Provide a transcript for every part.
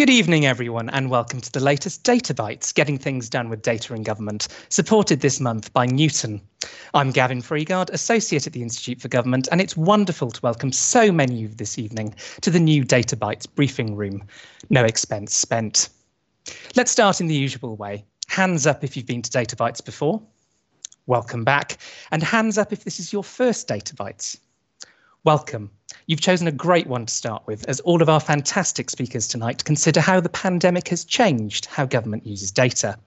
Good evening, everyone, and welcome to the latest Data Bites, getting things done with data in government, supported this month by Newton. I'm Gavin Freegard, Associate at the Institute for Government, and it's wonderful to welcome so many of you this evening to the new Data Bites briefing room. No expense spent. Let's start in the usual way. Hands up if you've been to Data Bites before. Welcome back. And hands up if this is your first Data Bites. Welcome. You've chosen a great one to start with, as all of our fantastic speakers tonight consider how the pandemic has changed how government uses data.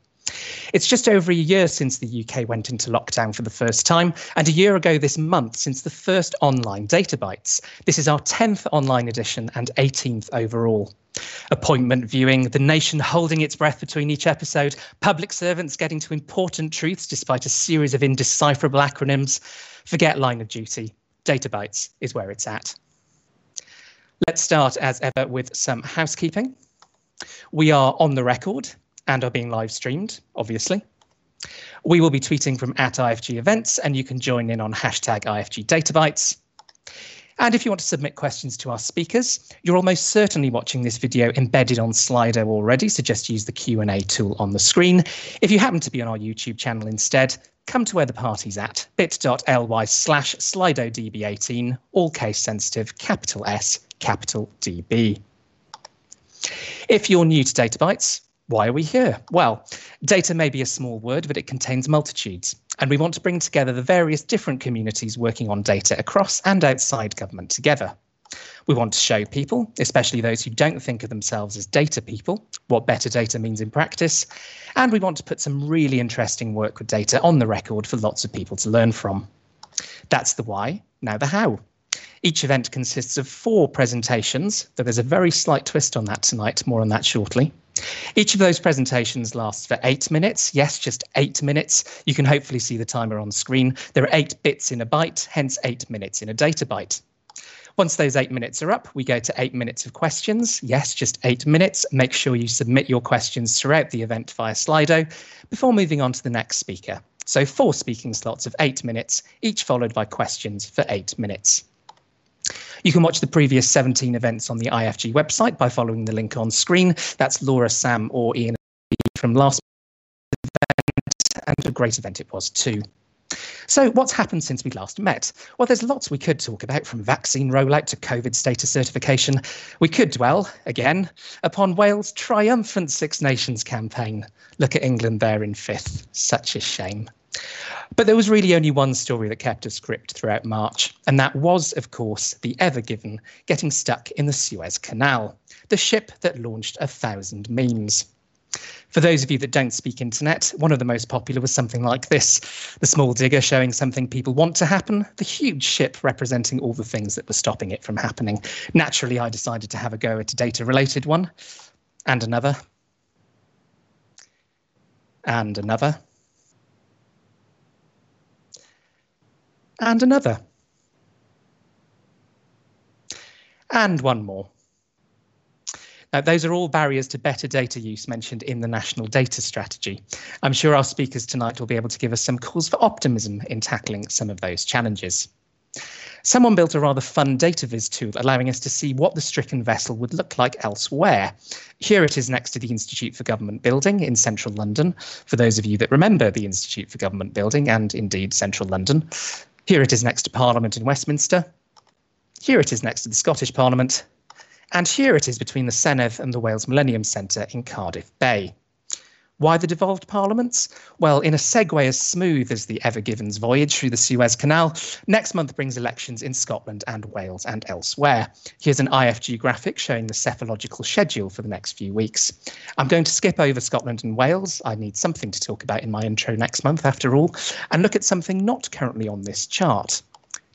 It's just over a year since the UK went into lockdown for the first time, and a year ago this month since the first online Data Bites. This is our 10th online edition and 18th overall. Appointment viewing, the nation holding its breath between each episode, public servants getting to important truths despite a series of indecipherable acronyms. Forget line of duty. Data Bites is where it's at. Let's start as ever with some housekeeping. We are on the record and are being live streamed, obviously. We will be tweeting from at IFG events and you can join in on hashtag IFG Databytes. And if you want to submit questions to our speakers, you're almost certainly watching this video embedded on Slido already, so just use the Q&A tool on the screen. If you happen to be on our YouTube channel instead, come to where the party's at, bit.ly slash slidodb18, all case sensitive, capital S, capital DB. If you're new to Data Bites, why are we here? Well, data may be a small word, but it contains multitudes. And we want to bring together the various different communities working on data across and outside government together. We want to show people, especially those who don't think of themselves as data people, what better data means in practice. And we want to put some really interesting work with data on the record for lots of people to learn from. That's the why, now the how. Each event consists of four presentations, though there's a very slight twist on that tonight, more on that shortly. Each of those presentations lasts for eight minutes. Yes, just eight minutes. You can hopefully see the timer on screen. There are eight bits in a byte, hence eight minutes in a data byte. Once those eight minutes are up, we go to eight minutes of questions. Yes, just eight minutes. Make sure you submit your questions throughout the event via Slido before moving on to the next speaker. So four speaking slots of eight minutes, each followed by questions for eight minutes. You can watch the previous 17 events on the IFG website by following the link on screen. That's Laura, Sam, or Ian from last event, and a great event it was too. So, what's happened since we last met? Well, there's lots we could talk about from vaccine rollout to COVID status certification. We could dwell, again, upon Wales' triumphant Six Nations campaign. Look at England there in fifth. Such a shame. But there was really only one story that kept us gripped throughout March, and that was, of course, the Ever Given getting stuck in the Suez Canal, the ship that launched a thousand memes. For those of you that don't speak internet, one of the most popular was something like this the small digger showing something people want to happen, the huge ship representing all the things that were stopping it from happening. Naturally, I decided to have a go at a data related one, and another, and another, and another, and one more. Uh, those are all barriers to better data use mentioned in the National Data Strategy. I'm sure our speakers tonight will be able to give us some cause for optimism in tackling some of those challenges. Someone built a rather fun data viz tool allowing us to see what the stricken vessel would look like elsewhere. Here it is next to the Institute for Government Building in central London, for those of you that remember the Institute for Government Building and indeed central London. Here it is next to Parliament in Westminster. Here it is next to the Scottish Parliament, and here it is between the Senedd and the Wales Millennium Centre in Cardiff Bay. Why the devolved parliaments? Well, in a segue as smooth as the Ever Given's voyage through the Suez Canal, next month brings elections in Scotland and Wales and elsewhere. Here's an IFG graphic showing the psephological schedule for the next few weeks. I'm going to skip over Scotland and Wales. I need something to talk about in my intro next month, after all, and look at something not currently on this chart.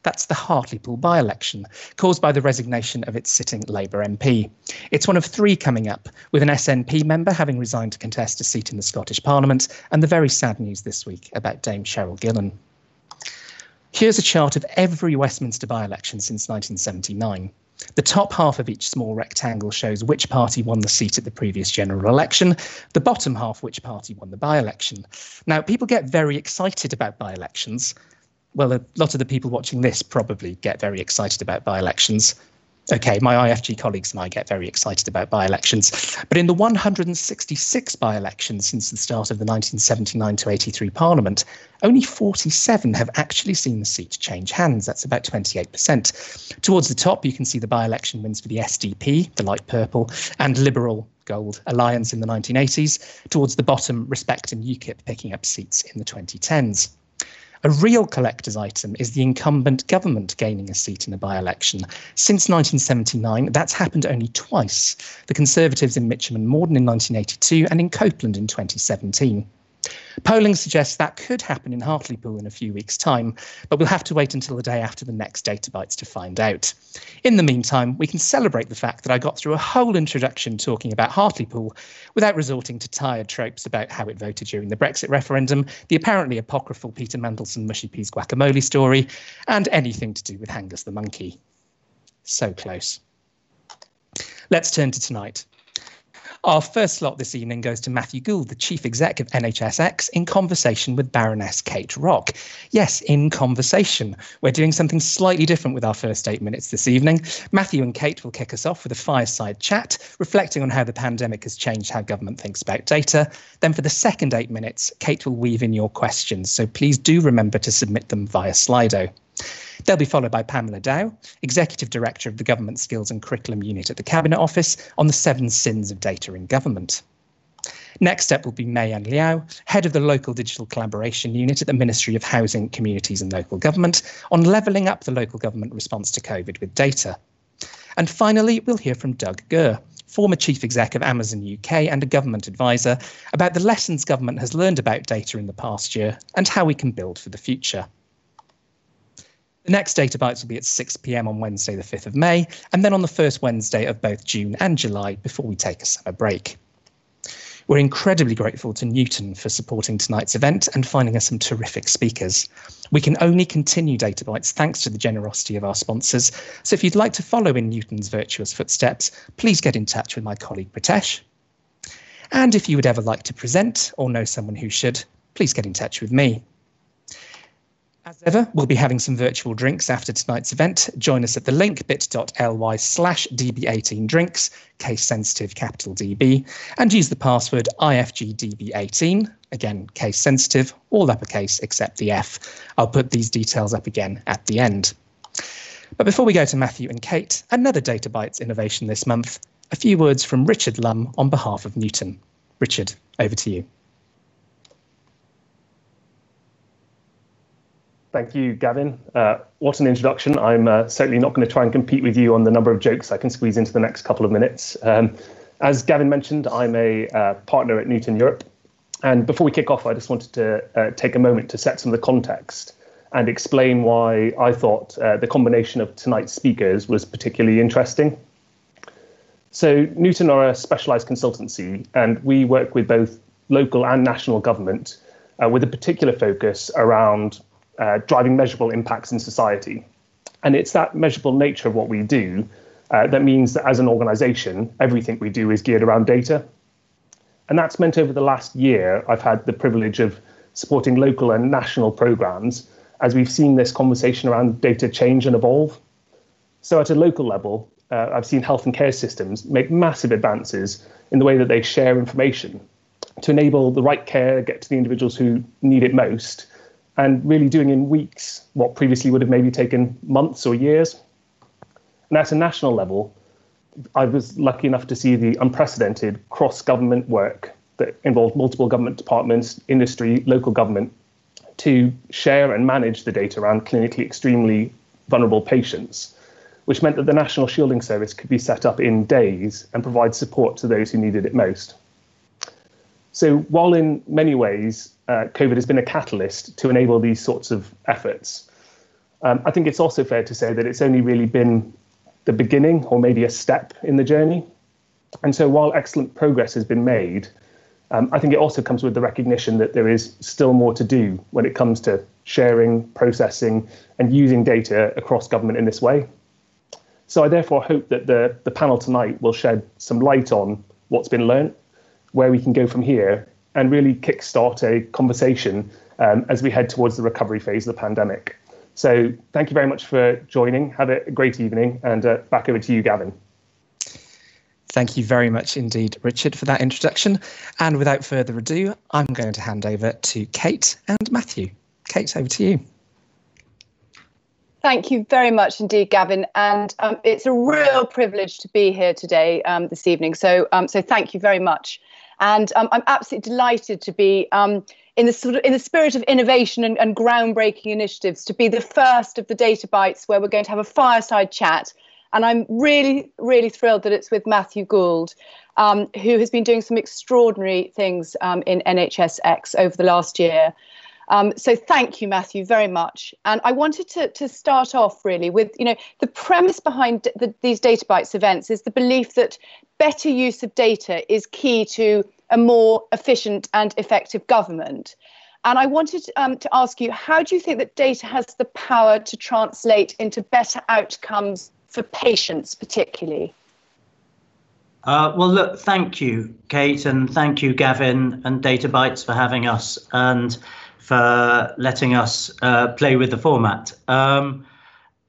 That's the Hartlepool by election, caused by the resignation of its sitting Labour MP. It's one of three coming up, with an SNP member having resigned to contest a seat in the Scottish Parliament, and the very sad news this week about Dame Cheryl Gillan. Here's a chart of every Westminster by election since 1979. The top half of each small rectangle shows which party won the seat at the previous general election, the bottom half which party won the by election. Now, people get very excited about by elections, well, a lot of the people watching this probably get very excited about by elections. Okay, my IFG colleagues and I get very excited about by elections, but in the 166 by elections since the start of the 1979 to 83 Parliament, only 47 have actually seen the seat change hands. That's about 28%. Towards the top, you can see the by election wins for the SDP, the light purple, and Liberal Gold Alliance in the 1980s. Towards the bottom, Respect and UKIP picking up seats in the 2010s. A real collector's item is the incumbent government gaining a seat in a by election. Since 1979, that's happened only twice the Conservatives in Mitcham and Morden in 1982 and in Copeland in 2017. Polling suggests that could happen in Hartlepool in a few weeks' time, but we'll have to wait until the day after the next data bites to find out. In the meantime, we can celebrate the fact that I got through a whole introduction talking about Hartlepool without resorting to tired tropes about how it voted during the Brexit referendum, the apparently apocryphal Peter Mandelson mushy peas guacamole story, and anything to do with H'Angus the monkey. So close. Let's turn to tonight. Our first slot this evening goes to Matthew Gould, the Chief Exec of NHSX, in conversation with Baroness Kate Rock. Yes, in conversation. We're doing something slightly different with our first eight minutes this evening. Matthew and Kate will kick us off with a fireside chat, reflecting on how the pandemic has changed how government thinks about data. Then, for the second eight minutes, Kate will weave in your questions, so please do remember to submit them via Slido. They'll be followed by Pamela Dow, Executive Director of the Government Skills and Curriculum Unit at the Cabinet Office, on the seven sins of data in government. Next up will be Mei-Yan Liao, Head of the Local Digital Collaboration Unit at the Ministry of Housing, Communities and Local Government, on levelling up the local government response to COVID with data. And finally, we'll hear from Doug Gurr, former chief exec of Amazon UK and a government advisor, about the lessons government has learned about data in the past year and how we can build for the future. The next Data Bites will be at 6 pm on Wednesday, the 5th of May, and then on the first Wednesday of both June and July before we take a summer break. We're incredibly grateful to Newton for supporting tonight's event and finding us some terrific speakers. We can only continue Data Bites thanks to the generosity of our sponsors. So if you'd like to follow in Newton's virtuous footsteps, please get in touch with my colleague Pritesh. And if you would ever like to present or know someone who should, please get in touch with me. As ever, we'll be having some virtual drinks after tonight's event. Join us at the link bit.ly slash db18drinks, case sensitive capital DB, and use the password IFGDB18, again, case sensitive, all uppercase except the F. I'll put these details up again at the end. But before we go to Matthew and Kate, another Data Bites innovation this month, a few words from Richard Lum on behalf of Newton. Richard, over to you. Thank you, Gavin. Uh, what an introduction. I'm uh, certainly not going to try and compete with you on the number of jokes I can squeeze into the next couple of minutes. Um, as Gavin mentioned, I'm a uh, partner at Newton Europe. And before we kick off, I just wanted to uh, take a moment to set some of the context and explain why I thought uh, the combination of tonight's speakers was particularly interesting. So, Newton are a specialized consultancy, and we work with both local and national government uh, with a particular focus around uh, driving measurable impacts in society. And it's that measurable nature of what we do uh, that means that as an organization, everything we do is geared around data. And that's meant over the last year, I've had the privilege of supporting local and national programs as we've seen this conversation around data change and evolve. So, at a local level, uh, I've seen health and care systems make massive advances in the way that they share information to enable the right care get to the individuals who need it most and really doing in weeks what previously would have maybe taken months or years. And at a national level, I was lucky enough to see the unprecedented cross government work that involved multiple government departments, industry, local government to share and manage the data around clinically extremely vulnerable patients, which meant that the National Shielding Service could be set up in days and provide support to those who needed it most. So, while in many ways uh, COVID has been a catalyst to enable these sorts of efforts. Um, I think it's also fair to say that it's only really been the beginning or maybe a step in the journey. And so while excellent progress has been made, um, I think it also comes with the recognition that there is still more to do when it comes to sharing, processing, and using data across government in this way. So I therefore hope that the, the panel tonight will shed some light on what's been learned, where we can go from here, and really kickstart a conversation um, as we head towards the recovery phase of the pandemic. So thank you very much for joining. Have a great evening, and uh, back over to you, Gavin. Thank you very much indeed, Richard, for that introduction. And without further ado, I'm going to hand over to Kate and Matthew. Kate, over to you. Thank you very much indeed, Gavin. And um, it's a real privilege to be here today, um, this evening. So, um, so thank you very much. And um, I'm absolutely delighted to be um, in the sort of in the spirit of innovation and, and groundbreaking initiatives to be the first of the Data Bites where we're going to have a fireside chat and I'm really, really thrilled that it's with Matthew Gould, um, who has been doing some extraordinary things um, in NHSX over the last year. Um, so thank you, Matthew, very much. And I wanted to, to start off really with, you know, the premise behind the, these Data Bites events is the belief that better use of data is key to a more efficient and effective government. And I wanted um, to ask you, how do you think that data has the power to translate into better outcomes for patients particularly? Uh, well, look, thank you, Kate, and thank you, Gavin and Data Bites for having us and for letting us uh, play with the format. Um,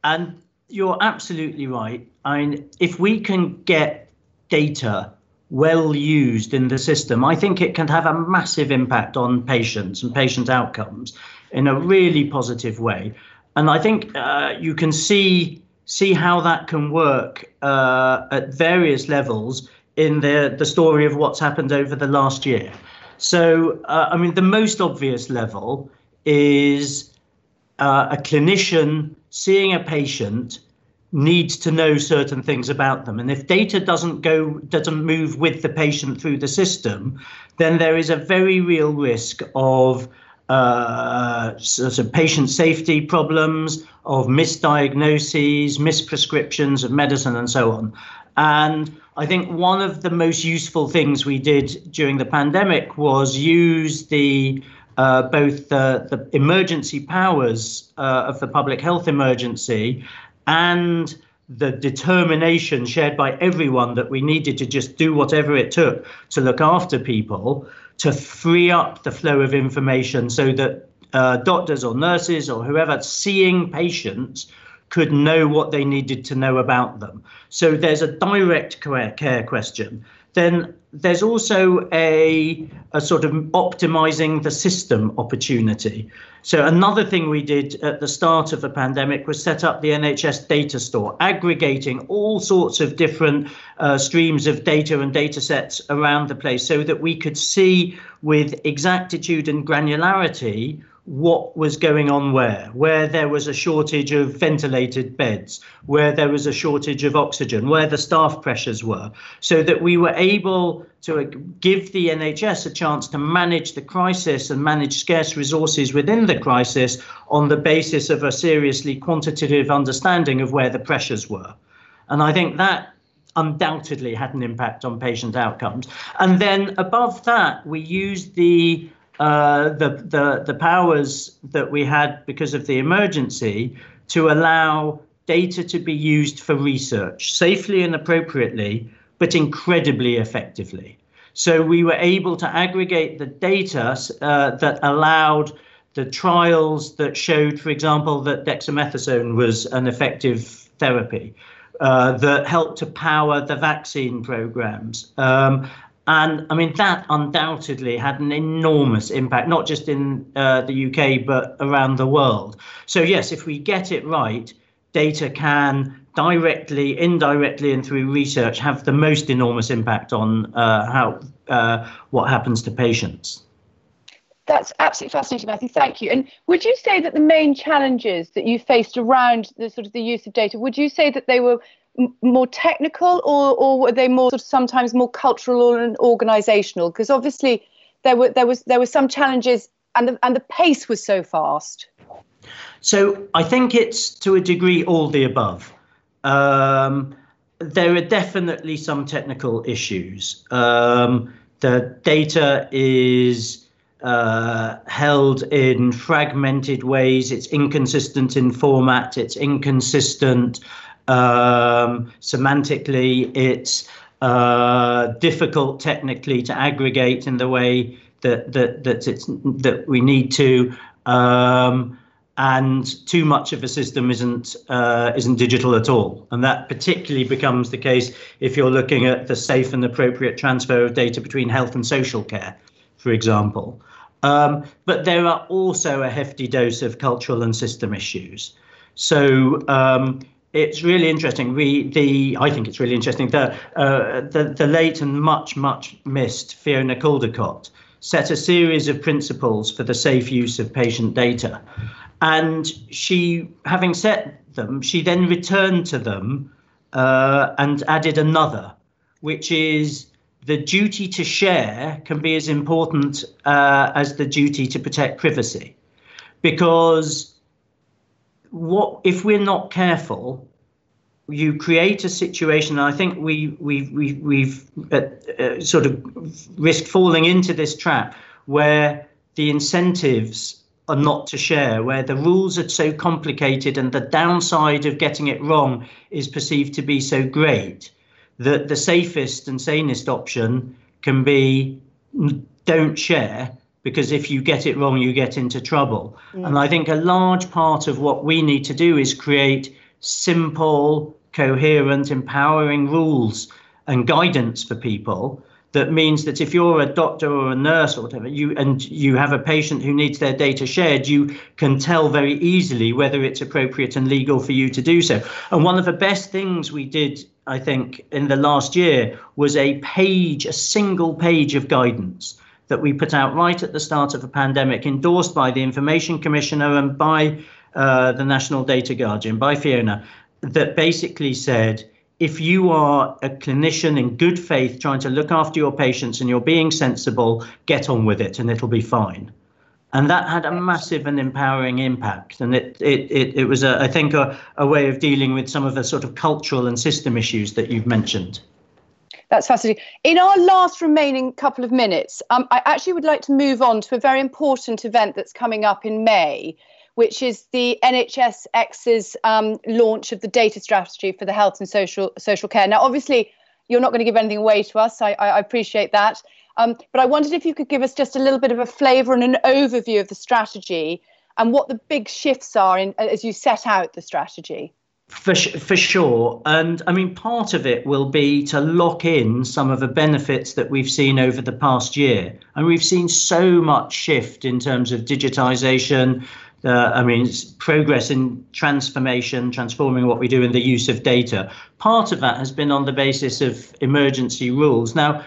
and you're absolutely right. I mean, if we can get data well used in the system, I think it can have a massive impact on patients and patient outcomes in a really positive way. And I think uh, you can see see how that can work uh, at various levels in the, the story of what's happened over the last year. So, uh, I mean, the most obvious level is uh, a clinician seeing a patient needs to know certain things about them and if data doesn't go doesn't move with the patient through the system then there is a very real risk of uh, sort of patient safety problems, of misdiagnoses, misprescriptions of medicine, and so on. And I think one of the most useful things we did during the pandemic was use the uh, both the, the emergency powers uh, of the public health emergency and the determination shared by everyone that we needed to just do whatever it took to look after people to free up the flow of information so that uh, doctors or nurses or whoever seeing patients could know what they needed to know about them. So there's a direct care question. Then there's also a, a sort of optimizing the system opportunity. So another thing we did at the start of the pandemic was set up the NHS data store, aggregating all sorts of different uh, streams of data and data sets around the place so that we could see with exactitude and granularity what was going on where, where there was a shortage of ventilated beds, where there was a shortage of oxygen, where the staff pressures were, so that we were able to uh, give the NHS a chance to manage the crisis and manage scarce resources within the crisis on the basis of a seriously quantitative understanding of where the pressures were. And I think that undoubtedly had an impact on patient outcomes. And then above that, we used the uh, the, the, the powers that we had because of the emergency to allow data to be used for research safely and appropriately, but incredibly effectively. So we were able to aggregate the data uh, that allowed the trials that showed, for example, that dexamethasone was an effective therapy. Uh, that helped to power the vaccine programs, um, and I mean, that undoubtedly had an enormous impact, not just in uh, the UK, but around the world. So, yes, if we get it right, data can directly, indirectly, and through research have the most enormous impact on uh, how uh, what happens to patients. That's absolutely fascinating, Matthew. Thank you. And would you say that the main challenges that you faced around the sort of the use of data, would you say that they were more technical or, or were they more sort of sometimes more cultural and organizational? Because obviously there were there was there were some challenges and the, and the pace was so fast. So i think it's to a degree all the above. Um, there are definitely some technical issues. Um, the data is uh, held in fragmented ways. It's inconsistent in format. It's inconsistent um, semantically, it's uh, difficult technically to aggregate in the way that that that it's that we need to. Um, and too much of a system isn't uh, isn't digital at all. And that particularly becomes the case if you're looking at the safe and appropriate transfer of data between health and social care, for example. Um, but there are also a hefty dose of cultural and system issues. So um, it's really interesting. We the I think it's really interesting. The uh, the the late and much much missed Fiona Caldicott set a series of principles for the safe use of patient data. And she, having set them, she then returned to them uh, and added another, which is the duty to share can be as important uh, as the duty to protect privacy. Because what if we're not careful, you create a situation. And I think we we we we've uh, uh, sort of risked falling into this trap where the incentives are not to share, where the rules are so complicated and the downside of getting it wrong is perceived to be so great that the safest and sanest option can be don't share because if you get it wrong, you get into trouble. Mm. And I think a large part of what we need to do is create simple, coherent, empowering rules and guidance for people that means that if you're a doctor or a nurse or whatever you and you have a patient who needs their data shared you can tell very easily whether it's appropriate and legal for you to do so and one of the best things we did i think in the last year was a page a single page of guidance that we put out right at the start of the pandemic endorsed by the information commissioner and by uh, the national data guardian by fiona that basically said if you are a clinician in good faith trying to look after your patients and you're being sensible, get on with it and it'll be fine. And that had a massive and empowering impact. And it it it, it was, a, I think, a, a way of dealing with some of the sort of cultural and system issues that you've mentioned. That's fascinating. In our last remaining couple of minutes, um, I actually would like to move on to a very important event that's coming up in May, which is the NHSX's um, launch of the data strategy for the health and social social care. Now, obviously, you're not going to give anything away to us. I, I appreciate that. Um, but I wondered if you could give us just a little bit of a flavour and an overview of the strategy and what the big shifts are in, as you set out the strategy. For, for sure. And I mean, part of it will be to lock in some of the benefits that we've seen over the past year. And we've seen so much shift in terms of digitization, uh, I mean, progress in transformation, transforming what we do in the use of data. Part of that has been on the basis of emergency rules. Now,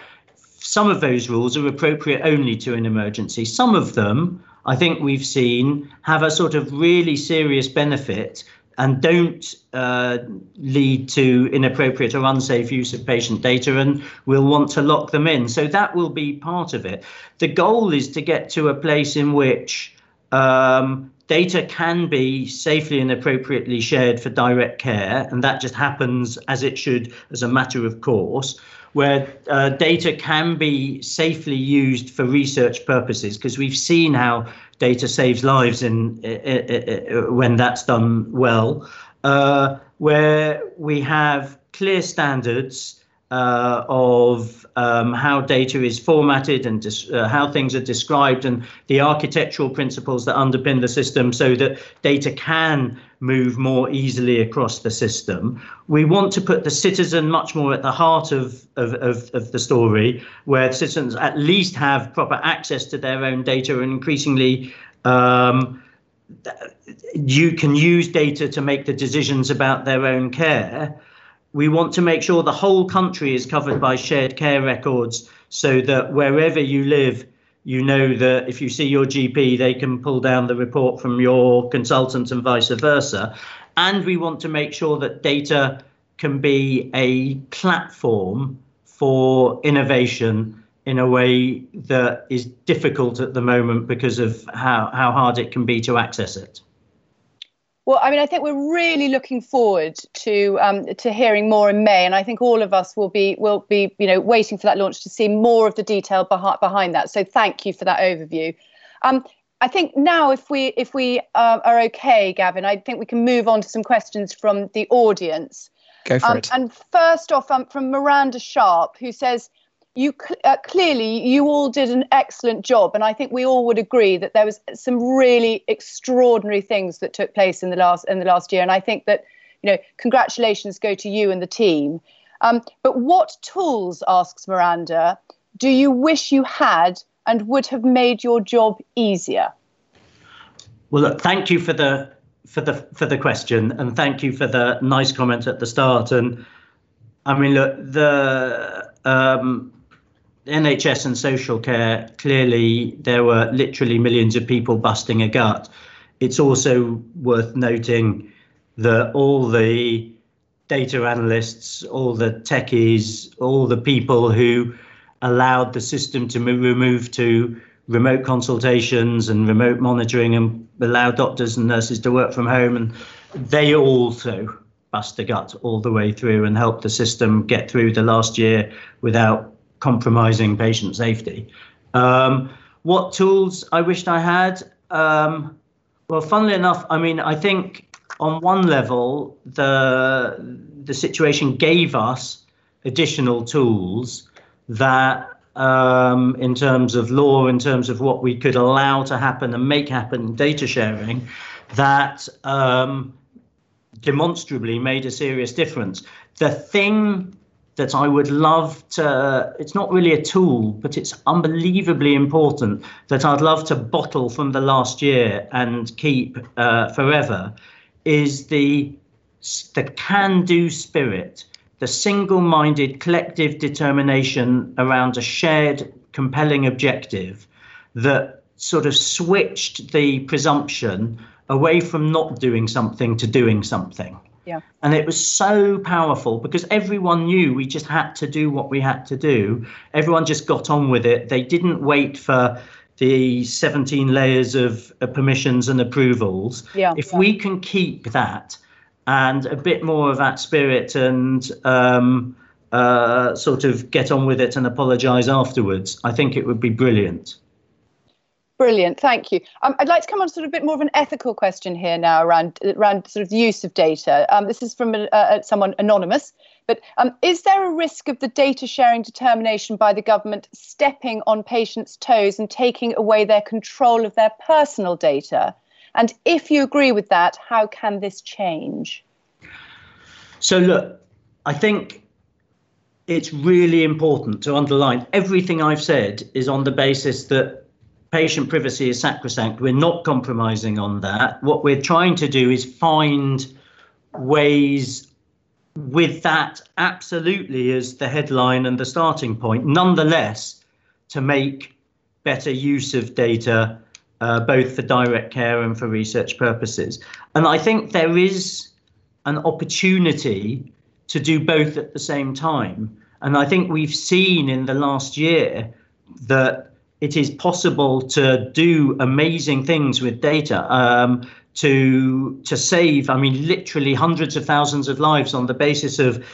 some of those rules are appropriate only to an emergency. Some of them, I think we've seen, have a sort of really serious benefit and don't uh, lead to inappropriate or unsafe use of patient data, and we'll want to lock them in. So that will be part of it. The goal is to get to a place in which um, data can be safely and appropriately shared for direct care, and that just happens as it should as a matter of course, where uh, data can be safely used for research purposes, because we've seen how data saves lives in, when that's done well, uh, where we have clear standards uh, of um, how data is formatted and uh, how things are described and the architectural principles that underpin the system so that data can move more easily across the system. We want to put the citizen much more at the heart of, of, of, of the story, where citizens at least have proper access to their own data and increasingly um, you can use data to make the decisions about their own care we want to make sure the whole country is covered by shared care records so that wherever you live, you know that if you see your GP, they can pull down the report from your consultant and vice versa. And we want to make sure that data can be a platform for innovation in a way that is difficult at the moment because of how, how hard it can be to access it. Well, I mean, I think we're really looking forward to um, to hearing more in May, and I think all of us will be will be you know waiting for that launch to see more of the detail behind behind that. So thank you for that overview. Um, I think now, if we if we uh, are okay, Gavin, I think we can move on to some questions from the audience. Go for um, it. And first off, um, from Miranda Sharp, who says, you uh, clearly you all did an excellent job and i think we all would agree that there was some really extraordinary things that took place in the last in the last year and i think that you know congratulations go to you and the team. Um, but what tools asks miranda do you wish you had and would have made your job easier? Well look, thank you for the for the for the question and thank you for the nice comment at the start and i mean look the um, NHS and social care, clearly there were literally millions of people busting a gut. It's also worth noting that all the data analysts, all the techies, all the people who allowed the system to move to remote consultations and remote monitoring and allow doctors and nurses to work from home and they also bust a gut all the way through and helped the system get through the last year without compromising patient safety. Um, what tools I wished I had? Um, well, funnily enough, I mean, I think on one level, the the situation gave us additional tools that, um, in terms of law, in terms of what we could allow to happen and make happen, data sharing, that um, demonstrably made a serious difference. The thing that I would love to, it's not really a tool, but it's unbelievably important that I'd love to bottle from the last year and keep uh, forever is the, the can do spirit, the single minded collective determination around a shared compelling objective that sort of switched the presumption away from not doing something to doing something. Yeah. And it was so powerful because everyone knew we just had to do what we had to do. Everyone just got on with it. They didn't wait for the 17 layers of uh, permissions and approvals. Yeah, if yeah. we can keep that and a bit more of that spirit and um, uh, sort of get on with it and apologize afterwards, I think it would be brilliant. Brilliant, thank you. Um, I'd like to come on to sort of a bit more of an ethical question here now around around sort of the use of data. Um, this is from uh, uh, someone anonymous, but um, is there a risk of the data sharing determination by the government stepping on patients' toes and taking away their control of their personal data? And if you agree with that, how can this change? So look, I think it's really important to underline everything I've said is on the basis that patient privacy is sacrosanct. We're not compromising on that. What we're trying to do is find ways with that absolutely as the headline and the starting point, nonetheless, to make better use of data, uh, both for direct care and for research purposes. And I think there is an opportunity to do both at the same time. And I think we've seen in the last year that it is possible to do amazing things with data um, to to save i mean literally hundreds of thousands of lives on the basis of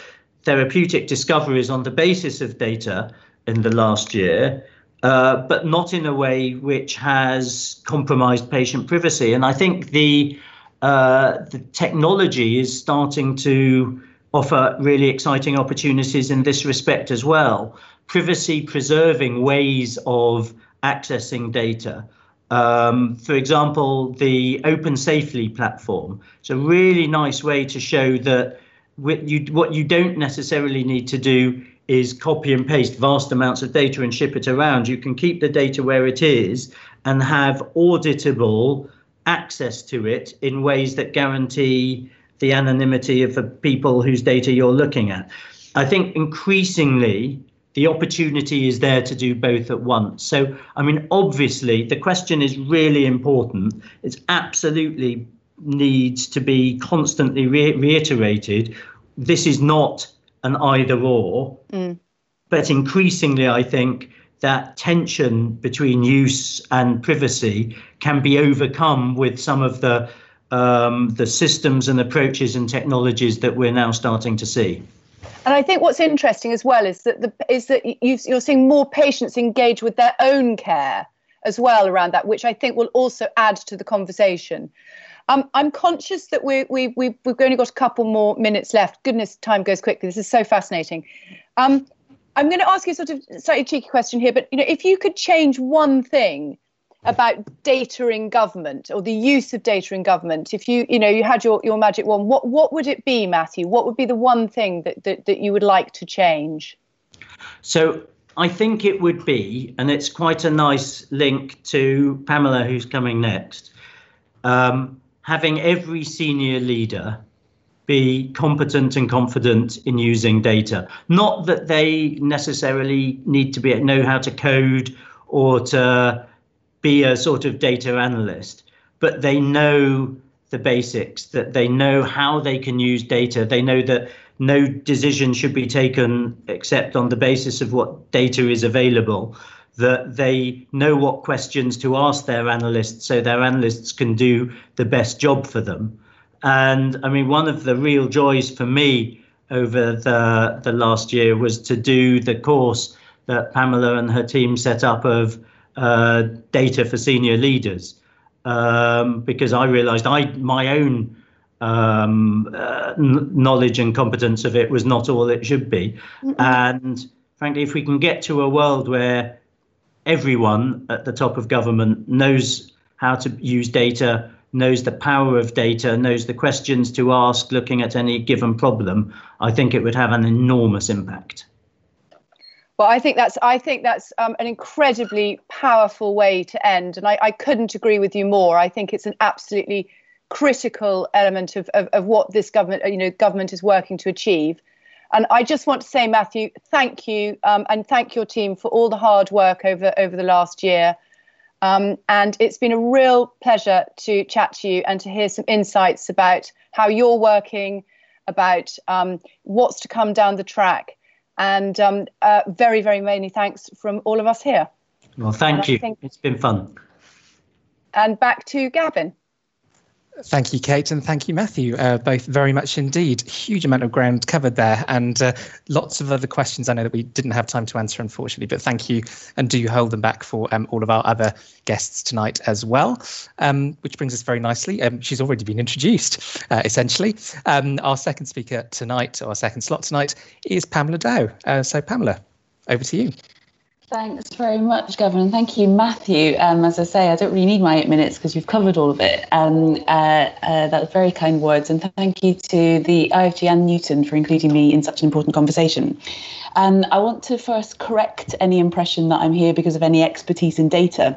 therapeutic discoveries on the basis of data in the last year uh, but not in a way which has compromised patient privacy. And i think the uh, the technology is starting to offer really exciting opportunities in this respect as well privacy preserving ways of accessing data. Um, for example, the Open Safely platform. It's a really nice way to show that you, what you don't necessarily need to do is copy and paste vast amounts of data and ship it around. You can keep the data where it is and have auditable access to it in ways that guarantee the anonymity of the people whose data you're looking at. I think increasingly the opportunity is there to do both at once. So, I mean, obviously, the question is really important. It's absolutely needs to be constantly re- reiterated. This is not an either or, mm. but increasingly, I think that tension between use and privacy can be overcome with some of the um, the systems and approaches and technologies that we're now starting to see. And I think what's interesting as well is that the, is that you, you're seeing more patients engage with their own care as well around that, which I think will also add to the conversation. Um, I'm conscious that we, we, we, we've only got a couple more minutes left. Goodness, time goes quickly. This is so fascinating. Um, I'm going to ask you sort of slightly cheeky question here, but you know, if you could change one thing about data in government or the use of data in government, if you you know you had your, your magic wand, what what would it be, Matthew? What would be the one thing that, that, that you would like to change? So I think it would be, and it's quite a nice link to Pamela, who's coming next, um, having every senior leader be competent and confident in using data. Not that they necessarily need to be know how to code or to be a sort of data analyst, but they know the basics, that they know how they can use data. They know that no decision should be taken except on the basis of what data is available, that they know what questions to ask their analysts so their analysts can do the best job for them. And I mean, one of the real joys for me over the, the last year was to do the course that Pamela and her team set up of uh, data for senior leaders. Um, because I realized I my own um, uh, knowledge and competence of it was not all it should be. Mm-hmm. And frankly, if we can get to a world where everyone at the top of government knows how to use data, knows the power of data, knows the questions to ask looking at any given problem, I think it would have an enormous impact. Well, I think that's I think that's um, an incredibly powerful way to end, and I, I couldn't agree with you more. I think it's an absolutely critical element of, of, of what this government, you know, government is working to achieve. And I just want to say, Matthew, thank you um, and thank your team for all the hard work over over the last year. Um, and it's been a real pleasure to chat to you and to hear some insights about how you're working, about um, what's to come down the track. And um, uh, very, very many thanks from all of us here. Well, thank you. Think, it's been fun. And back to Gavin. Thank you, Kate, and thank you, Matthew. Uh, both very much indeed. Huge amount of ground covered there, and uh, lots of other questions I know that we didn't have time to answer, unfortunately. But thank you, and do hold them back for um, all of our other guests tonight as well. Um, which brings us very nicely. Um, she's already been introduced, uh, essentially. Um, our second speaker tonight, or our second slot tonight, is Pamela Dow. Uh, so, Pamela, over to you. Thanks very much, Gavin, and thank you, Matthew. Um, as I say, I don't really need my eight minutes because you've covered all of it. Um, uh, uh, that was very kind words, and thank you to the IFG and Newton for including me in such an important conversation. And I want to first correct any impression that I'm here because of any expertise in data.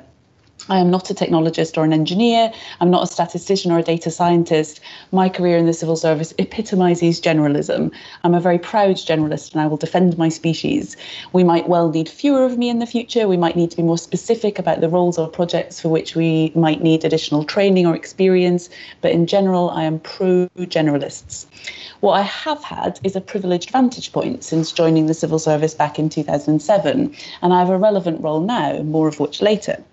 I am not a technologist or an engineer. I'm not a statistician or a data scientist. My career in the civil service epitomizes generalism. I'm a very proud generalist and I will defend my species. We might well need fewer of me in the future. We might need to be more specific about the roles or projects for which we might need additional training or experience. But in general, I am pro generalists. What I have had is a privileged vantage point since joining the civil service back in 2007, and I have a relevant role now, more of which later.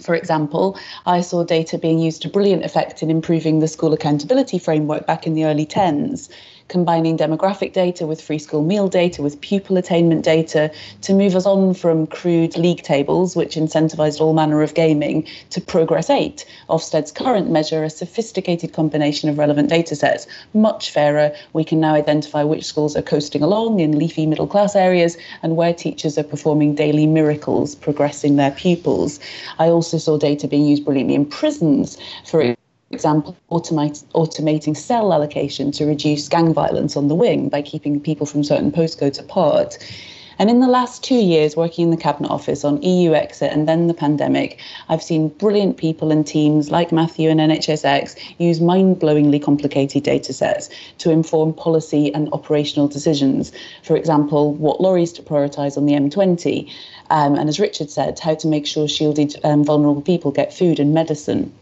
For example, I saw data being used to brilliant effect in improving the school accountability framework back in the early 10s combining demographic data with free school meal data, with pupil attainment data, to move us on from crude league tables, which incentivized all manner of gaming, to Progress 8, Ofsted's current measure, a sophisticated combination of relevant data sets. Much fairer, we can now identify which schools are coasting along in leafy middle class areas and where teachers are performing daily miracles, progressing their pupils. I also saw data being used brilliantly in prisons for example, automate, automating cell allocation to reduce gang violence on the wing by keeping people from certain postcodes apart. And in the last two years, working in the Cabinet Office on EU exit and then the pandemic, I've seen brilliant people and teams like Matthew and NHSX use mind blowingly complicated data sets to inform policy and operational decisions. For example, what lorries to prioritise on the M20. Um, and as Richard said, how to make sure shielded um, vulnerable people get food and medicine.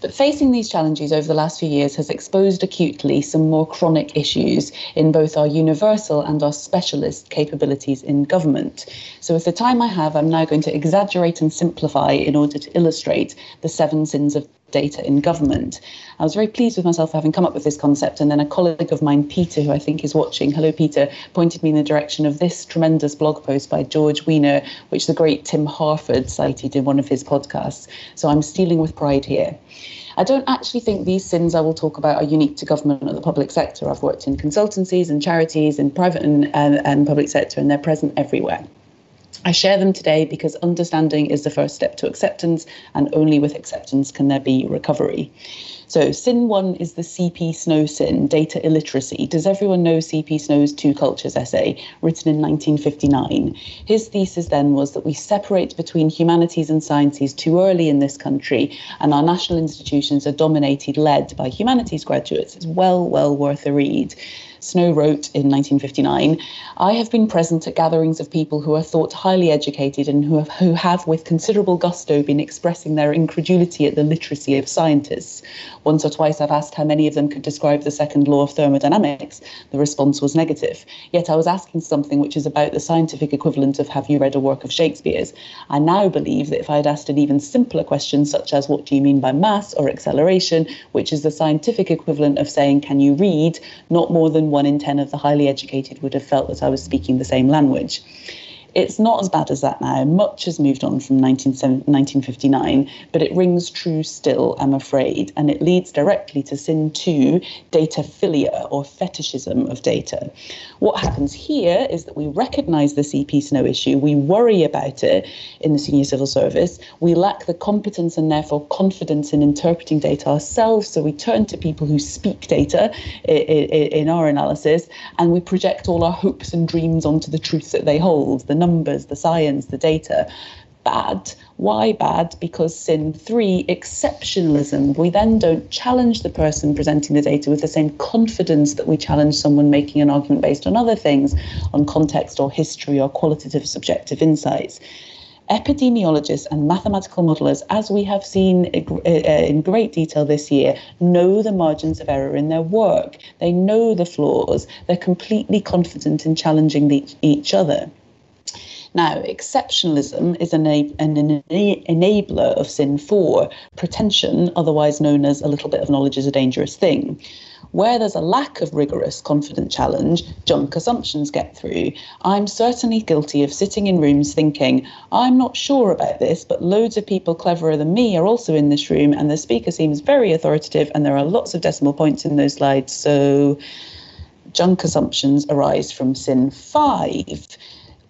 But facing these challenges over the last few years has exposed acutely some more chronic issues in both our universal and our specialist capabilities in government. So, with the time I have, I'm now going to exaggerate and simplify in order to illustrate the seven sins of data in government. I was very pleased with myself for having come up with this concept, and then a colleague of mine, Peter, who I think is watching, hello Peter, pointed me in the direction of this tremendous blog post by George Weiner, which the great Tim Harford cited in one of his podcasts. So I'm stealing with pride here. I don't actually think these sins I will talk about are unique to government or the public sector. I've worked in consultancies and charities in private and, and, and public sector, and they're present everywhere. I share them today because understanding is the first step to acceptance, and only with acceptance can there be recovery. So, sin one is the C.P. Snow sin, data illiteracy. Does everyone know C.P. Snow's Two Cultures essay, written in 1959? His thesis then was that we separate between humanities and sciences too early in this country, and our national institutions are dominated, led by humanities graduates. It's well, well worth a read. Snow wrote in 1959, I have been present at gatherings of people who are thought highly educated and who have, who have, with considerable gusto, been expressing their incredulity at the literacy of scientists. Once or twice I've asked how many of them could describe the second law of thermodynamics. The response was negative. Yet I was asking something which is about the scientific equivalent of have you read a work of Shakespeare's? I now believe that if I had asked an even simpler question, such as what do you mean by mass or acceleration, which is the scientific equivalent of saying can you read, not more than one in 10 of the highly educated would have felt that I was speaking the same language. It's not as bad as that now. Much has moved on from 1959, but it rings true still, I'm afraid, and it leads directly to sin two, data philia or fetishism of data. What happens here is that we recognize the CP Snow issue, we worry about it in the senior civil service, we lack the competence and therefore confidence in interpreting data ourselves, so we turn to people who speak data in our analysis and we project all our hopes and dreams onto the truths that they hold. The numbers, the science, the data. Bad. Why bad? Because sin three, exceptionalism. We then don't challenge the person presenting the data with the same confidence that we challenge someone making an argument based on other things, on context or history or qualitative subjective insights epidemiologists and mathematical modelers, as we have seen in uh, uh, great detail this year, know the margins of error in their work. They know the flaws. They're completely confident in challenging the, each other. Now, exceptionalism is an, an, enabler of sin four. Pretension, otherwise known as a little bit of knowledge, is a dangerous thing. Where there's a lack of rigorous, confident challenge, junk assumptions get through. I'm certainly guilty of sitting in rooms thinking, I'm not sure about this, but loads of people cleverer than me are also in this room, and the speaker seems very authoritative, and there are lots of decimal points in those slides. So, junk assumptions arise from sin five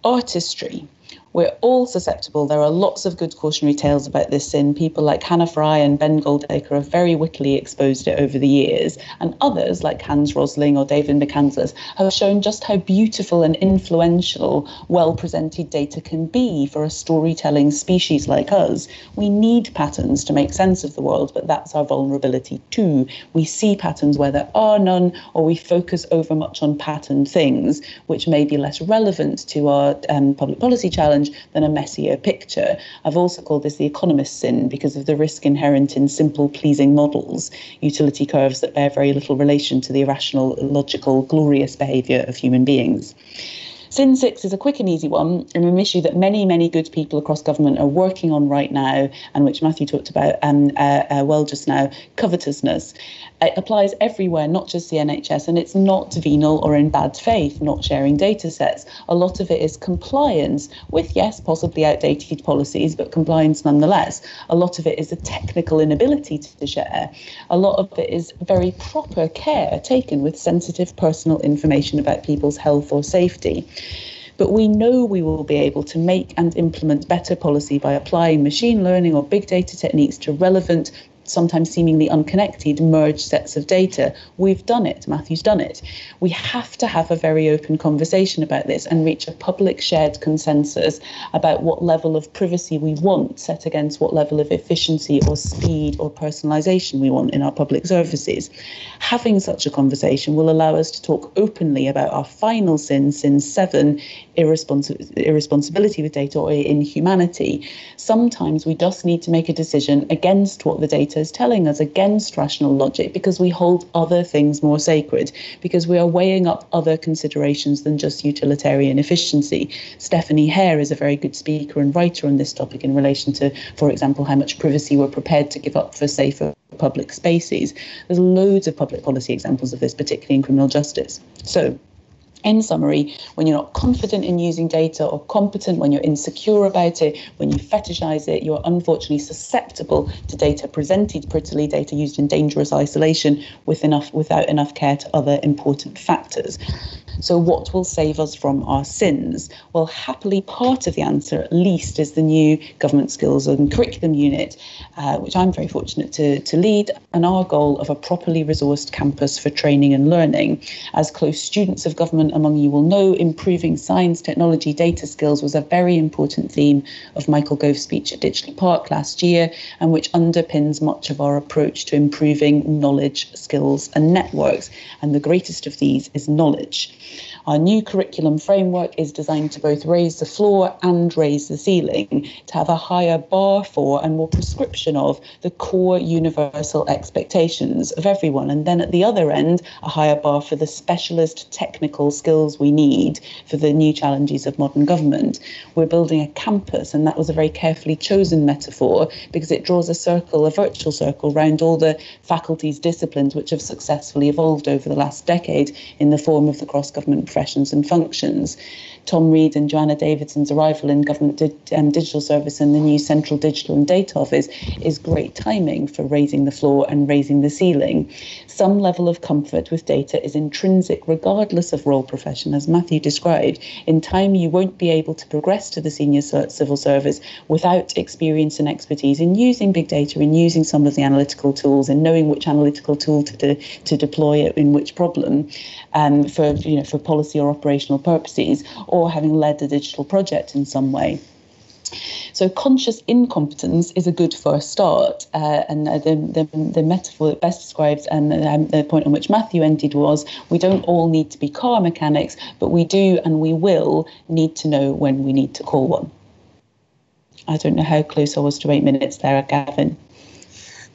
artistry. We're all susceptible. There are lots of good cautionary tales about this sin. People like Hannah Fry and Ben Goldacre have very wittily exposed it over the years. And others, like Hans Rosling or David McCandless, have shown just how beautiful and influential well presented data can be for a storytelling species like us. We need patterns to make sense of the world, but that's our vulnerability too. We see patterns where there are none, or we focus over much on patterned things, which may be less relevant to our um, public policy challenge challenge than a messier picture. I've also called this the economist sin because of the risk inherent in simple, pleasing models, utility curves that bear very little relation to the irrational, logical, glorious behaviour of human beings. Sin 6 is a quick and easy one, and an issue that many, many good people across government are working on right now, and which Matthew talked about um, uh, uh, well just now covetousness. It applies everywhere, not just the NHS, and it's not venal or in bad faith, not sharing data sets. A lot of it is compliance with, yes, possibly outdated policies, but compliance nonetheless. A lot of it is a technical inability to share. A lot of it is very proper care taken with sensitive personal information about people's health or safety. But we know we will be able to make and implement better policy by applying machine learning or big data techniques to relevant sometimes seemingly unconnected merged sets of data. We've done it. Matthew's done it. We have to have a very open conversation about this and reach a public shared consensus about what level of privacy we want set against what level of efficiency or speed or personalization we want in our public services. Having such a conversation will allow us to talk openly about our final sin, sin seven, irresponsi- irresponsibility with data or inhumanity. Sometimes we just need to make a decision against what the data is telling us against rational logic because we hold other things more sacred, because we are weighing up other considerations than just utilitarian efficiency. Stephanie Hare is a very good speaker and writer on this topic in relation to, for example, how much privacy we're prepared to give up for safer public spaces. There's loads of public policy examples of this, particularly in criminal justice. So in summary, when you're not confident in using data or competent, when you're insecure about it, when you fetishize it, you're unfortunately susceptible to data presented prettily, data used in dangerous isolation with enough without enough care to other important factors. So, what will save us from our sins? Well, happily, part of the answer, at least, is the new government skills and curriculum unit, uh, which I'm very fortunate to, to lead, and our goal of a properly resourced campus for training and learning. As close students of government among you will know, improving science, technology, data skills was a very important theme of Michael Gove's speech at Ditchley Park last year, and which underpins much of our approach to improving knowledge, skills, and networks. And the greatest of these is knowledge. Our new curriculum framework is designed to both raise the floor and raise the ceiling, to have a higher bar for and more prescription of the core universal expectations of everyone. And then at the other end, a higher bar for the specialist technical skills we need for the new challenges of modern government. We're building a campus, and that was a very carefully chosen metaphor because it draws a circle, a virtual circle, around all the faculties, disciplines which have successfully evolved over the last decade in the form of the cross government professions and functions. Tom Read and Joanna Davinson's arrival in Government di- um, Digital Service and the new Central Digital and Data Office is great timing for raising the floor and raising the ceiling. Some level of comfort with data is intrinsic, regardless of role profession, as Matthew described. In time, you won't be able to progress to the senior civil service without experience and expertise in using big data, in using some of the analytical tools, and knowing which analytical tool to, de- to deploy it in which problem um, for you know for policy or operational purposes or having led a digital project in some way. So conscious incompetence is a good first start, uh, and the, the, the metaphor that best describes and um, the point on which Matthew ended was we don't all need to be car mechanics, but we do and we will need to know when we need to call one. I don't know how close I was to eight minutes there, Gavin.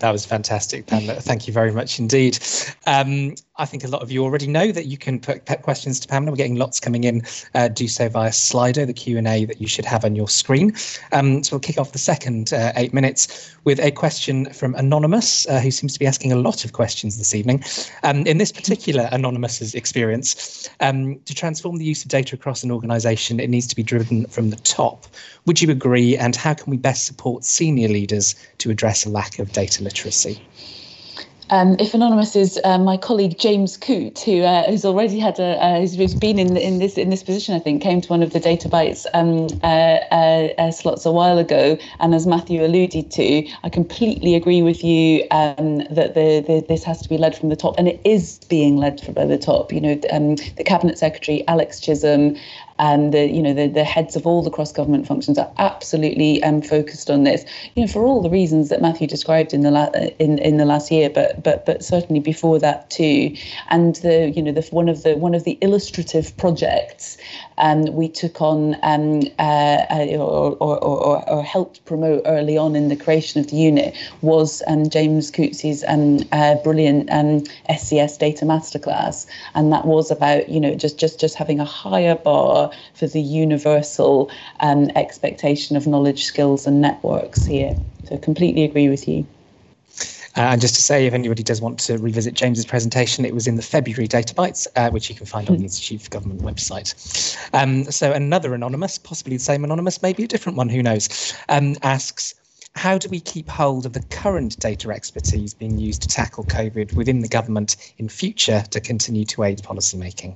That was fantastic, Pamela. Thank you very much indeed. Um, I think a lot of you already know that you can put questions to Pamela. We're getting lots coming in. Uh, do so via Slido, the Q&A that you should have on your screen. Um, so we'll kick off the second uh, eight minutes with a question from Anonymous, uh, who seems to be asking a lot of questions this evening. Um, in this particular Anonymous's experience, um, to transform the use of data across an organisation, it needs to be driven from the top. Would you agree? And how can we best support senior leaders to address a lack of data literacy? Um, if anonymous is uh, my colleague James Coote, who uh, has already had a uh, who's been in in this in this position, I think, came to one of the Data Bites um, uh, uh, uh, slots a while ago, and as Matthew alluded to, I completely agree with you um, that the, the, this has to be led from the top, and it is being led from the top. You know, um, the cabinet secretary Alex Chisholm and the you know the, the heads of all the cross government functions are absolutely um, focused on this. You know, for all the reasons that Matthew described in the la- in in the last year, but but but certainly before that too. And the you know the one of the one of the illustrative projects um, we took on um, uh, or, or, or, or, helped promote early on in the creation of the unit was um, James Coutts's um, uh, brilliant SCS um, data masterclass, and that was about you know just just just having a higher bar for the universal um, expectation of knowledge, skills, and networks here. So completely agree with you. Uh, and just to say, if anybody does want to revisit James's presentation, it was in the February Data Bites, uh, which you can find on the Institute for Government website. Um, so another anonymous, possibly the same anonymous, maybe a different one, who knows, um, asks, how do we keep hold of the current data expertise being used to tackle COVID within the government in future to continue to aid policymaking?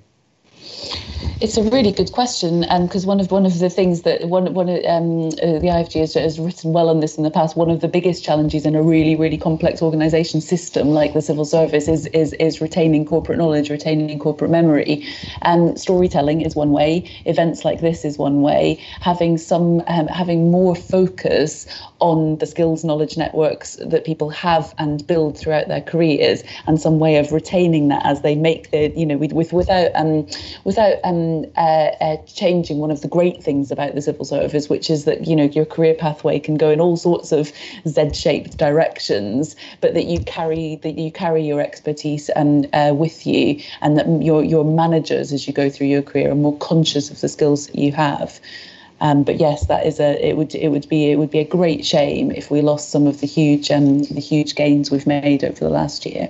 It's a really good question, because um, one of one of the things that one one um, uh, the IFG has, has, written well on this in the past. One of the biggest challenges in a really really complex organisation system like the civil service is is is retaining corporate knowledge, retaining corporate memory, and storytelling is one way. Events like this is one way. Having some um, having more focus on the skills knowledge networks that people have and build throughout their careers, and some way of retaining that as they make the you know with, with without um without um, uh, uh, changing one of the great things about the civil service, which is that you know your career pathway can go in all sorts of Z-shaped directions, but that you carry that you carry your expertise and uh, with you, and that your your managers as you go through your career are more conscious of the skills that you have. Um, but yes, that is a it would it would be it would be a great shame if we lost some of the huge um, the huge gains we've made over the last year.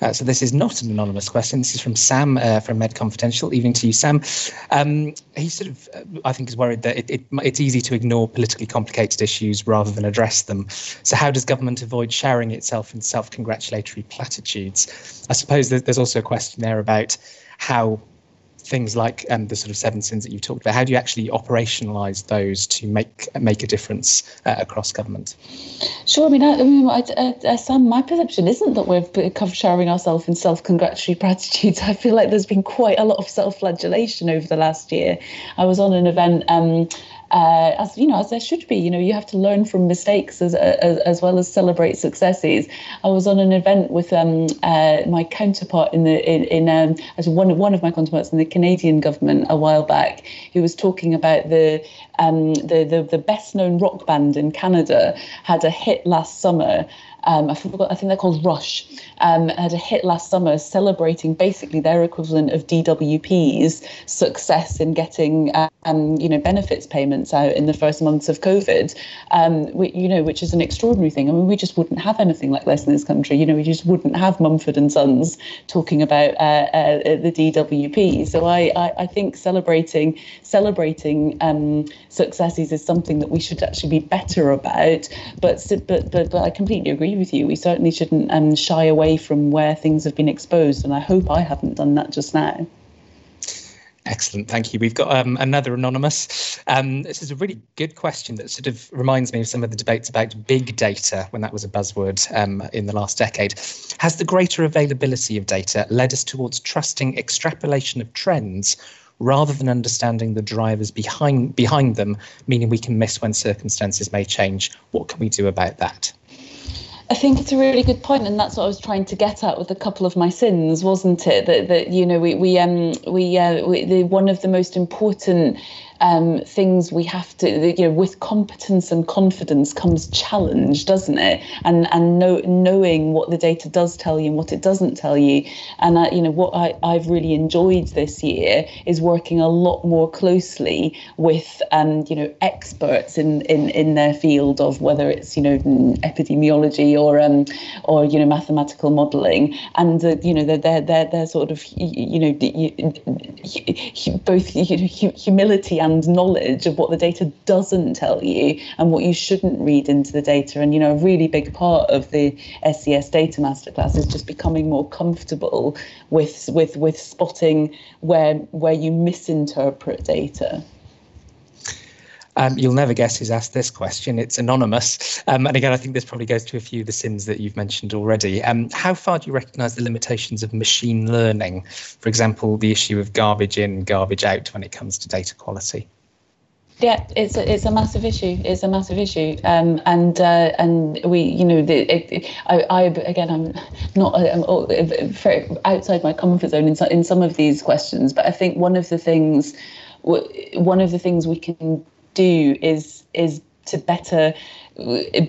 Uh, so this is not an anonymous question. This is from Sam uh, from medConfidential. Evening to you, Sam. Um, he sort of, uh, I think, is worried that it, it, it's easy to ignore politically complicated issues rather than address them. So how does government avoid showering itself in self-congratulatory platitudes? I suppose there's also a question there about how things like um, the sort of seven sins that you've talked about, how do you actually operationalise those to make make a difference uh, across government? Sure. I mean, I, I mean, I, uh, Sam, my perception isn't that we're showering ourselves in self-congratulatory platitudes. I feel like there's been quite a lot of self-flagellation over the last year. I was on an event. Um, uh, as you know, as there should be. You know, you have to learn from mistakes as as, as well as celebrate successes. I was on an event with um, uh, my counterpart in the in, in um, as one one of my counterparts in the Canadian government a while back, who was talking about the um, the, the the best known rock band in Canada had a hit last summer um, I forgot, I think they're called Rush, um, had a hit last summer celebrating basically their equivalent of DWP's success in getting, um, you know, benefits payments out in the first months of COVID, um, we, you know, which is an extraordinary thing. I mean, we just wouldn't have anything like this in this country. You know, we just wouldn't have Mumford and Sons talking about uh, uh, the DWP. So I, I, I, think celebrating celebrating um, successes is something that we should actually be better about. But but but, but I completely agree agree with you. We certainly shouldn't um, shy away from where things have been exposed, and I hope I haven't done that just now. Excellent, thank you. We've got um, another anonymous. Um, this is a really good question that sort of reminds me of some of the debates about big data when that was a buzzword um, in the last decade. Has the greater availability of data led us towards trusting extrapolation of trends rather than understanding the drivers behind behind them, meaning we can miss when circumstances may change? What can we do about that? I think it's a really good point, and that's what I was trying to get at with a couple of my sins, wasn't it? That that you know we we um we uh we, the, one of the most important um, things we have to, you know, with competence and confidence comes challenge, doesn't it? And and know, knowing what the data does tell you and what it doesn't tell you. And I, you know, what I, I've really enjoyed this year is working a lot more closely with, um, you know, experts in in in their field of whether it's you know epidemiology or um or you know mathematical modelling, and you know they're they're they're, they're sort of you know both humility and and knowledge of what the data doesn't tell you and what you shouldn't read into the data. And, you know, a really big part of the SCS data masterclass is just becoming more comfortable with with with spotting where where you misinterpret data. Um, you'll never guess who's asked this question. It's anonymous. Um, and again, I think this probably goes to a few of the sins that you've mentioned already. Um, how far do you recognise the limitations of machine learning? For example, the issue of garbage in, garbage out when it comes to data quality. Yeah, it's a, it's a massive issue. It's a massive issue, um, and uh, and we, you know, the, it, it, I, I again, I'm not I'm outside my comfort zone in some, in some of these questions, but I think one of the things, one of the things we can do is is to better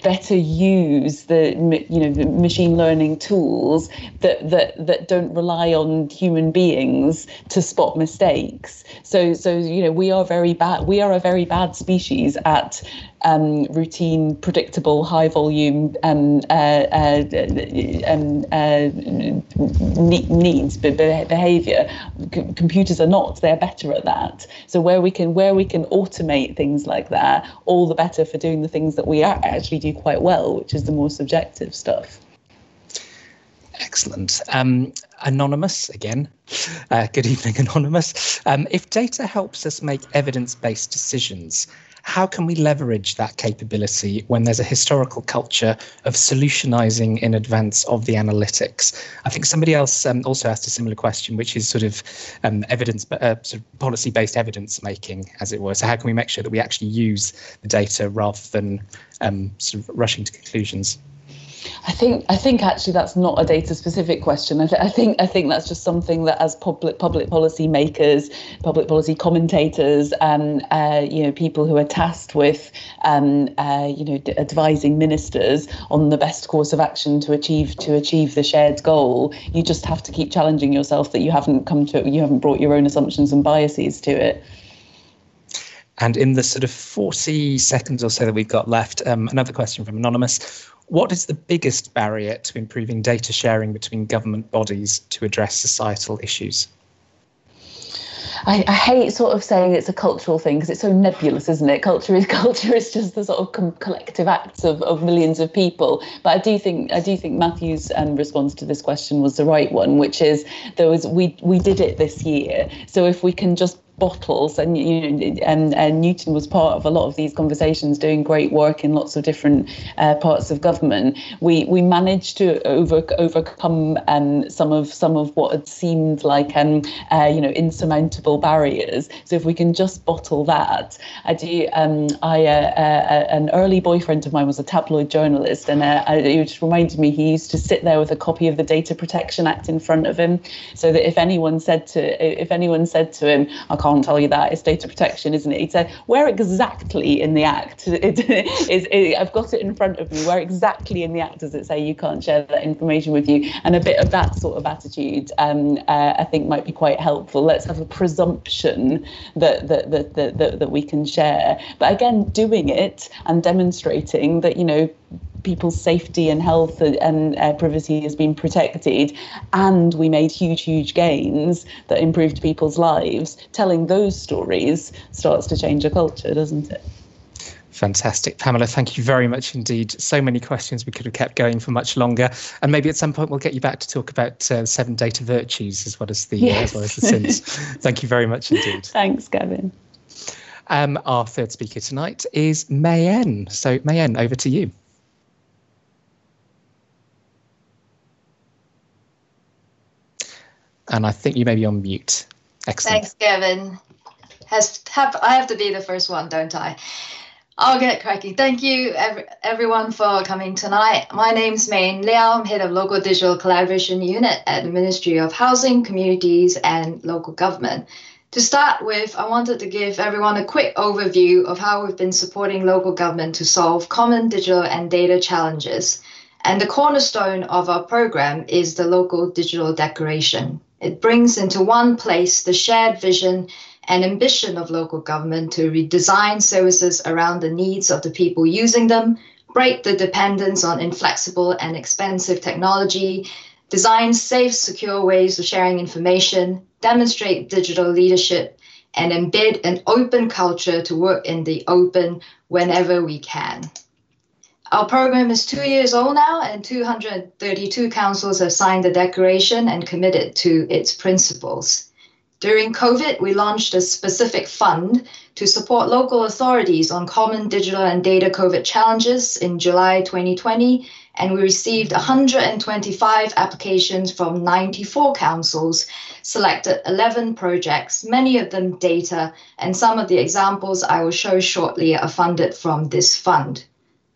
better use the you know the machine learning tools that that that don't rely on human beings to spot mistakes. So so you know we are very bad we are a very bad species at um, routine, predictable, high volume um, uh, uh, um, uh, needs behavior. Computers are not; they're better at that. So where we can where we can automate things like that, all the better for doing the things that we actually do quite well, which is the more subjective stuff. Excellent. Um, anonymous again. Uh, good evening, Anonymous. Um, if data helps us make evidence based decisions, how can we leverage that capability when there's a historical culture of solutionizing in advance of the analytics? I think somebody else um, also asked a similar question, which is sort of um, evidence, uh, sort of policy-based evidence making, as it were. So how can we make sure that we actually use the data rather than um, sort of rushing to conclusions? I think I think actually that's not a data specific question. I, th- I, think I think that's just something that as public public policy makers, public policy commentators, and um, uh, you know people who are tasked with um, uh, you know d- advising ministers on the best course of action to achieve to achieve the shared goal. You just have to keep challenging yourself that you haven't come to you haven't brought your own assumptions and biases to it. And in the sort of 40 seconds or so that we've got left, um, another question from Anonymous. What is the biggest barrier to improving data sharing between government bodies to address societal issues? I, I, hate sort of saying it's a cultural thing because it's so nebulous, isn't it? Culture is culture is just the sort of com- collective acts of, of millions of people. But I do think I do think Matthew's um, response to this question was the right one, which is there was we we did it this year. So if we can just bottles and you know and, and Newton was part of a lot of these conversations doing great work in lots of different uh, parts of government. We we managed to over overcome um, some of some of what had seemed like um, uh, you know insurmountable barriers. So if we can just bottle that I do um, I uh, uh an early boyfriend of mine was a tabloid journalist and uh, it just reminded me he used to sit there with a copy of the Data Protection Act in front of him so that if anyone said to if anyone said to him I can't can't tell you that. It's data protection, isn't it? He said, where exactly in the act it, is it, I've got it in front of me. Where exactly in the act does it say you can't share that information with you? And a bit of that sort of attitude, um, uh, I think, might be quite helpful. Let's have a presumption that that, that that that that we can share. But again, doing it and demonstrating that you know people's safety and health and uh, privacy has been protected and we made huge huge gains that improved people's lives telling those stories starts to change a culture doesn't it Fantastic. Pamela, thank you very much indeed. So many questions we could have kept going for much longer. And maybe at some point we'll get you back to talk about uh, seven data virtues as well as the, yes. uh, as well as the sins. thank you very much indeed. Thanks, Gavin. Um, our third speaker tonight is Mayen. So, Mayen, over to you. And I think you may be on mute. Excellent. Thanks, Kevin. Has have I have to be the first one, don't I? I'll get cracking. Thank you, every, everyone, for coming tonight. My name's Mayen Liao. I'm head of local digital collaboration unit at the Ministry of Housing, Communities, and Local Government. To start with, I wanted to give everyone a quick overview of how we've been supporting local government to solve common digital and data challenges. And the cornerstone of our program is the local digital declaration. It brings into one place the shared vision and ambition of local government to redesign services around the needs of the people using them, break the dependence on inflexible and expensive technology, design safe, secure ways of sharing information, demonstrate digital leadership, and embed an open culture to work in the open whenever we can. Our program is two years old now, and 232 councils have signed the declaration and committed to its principles. During COVID, we launched a specific fund to support local authorities on common digital and data COVID challenges in July 2020, and we received 125 applications from 94 councils, selected 11 projects, many of them data, and some of the examples I will show shortly are funded from this fund.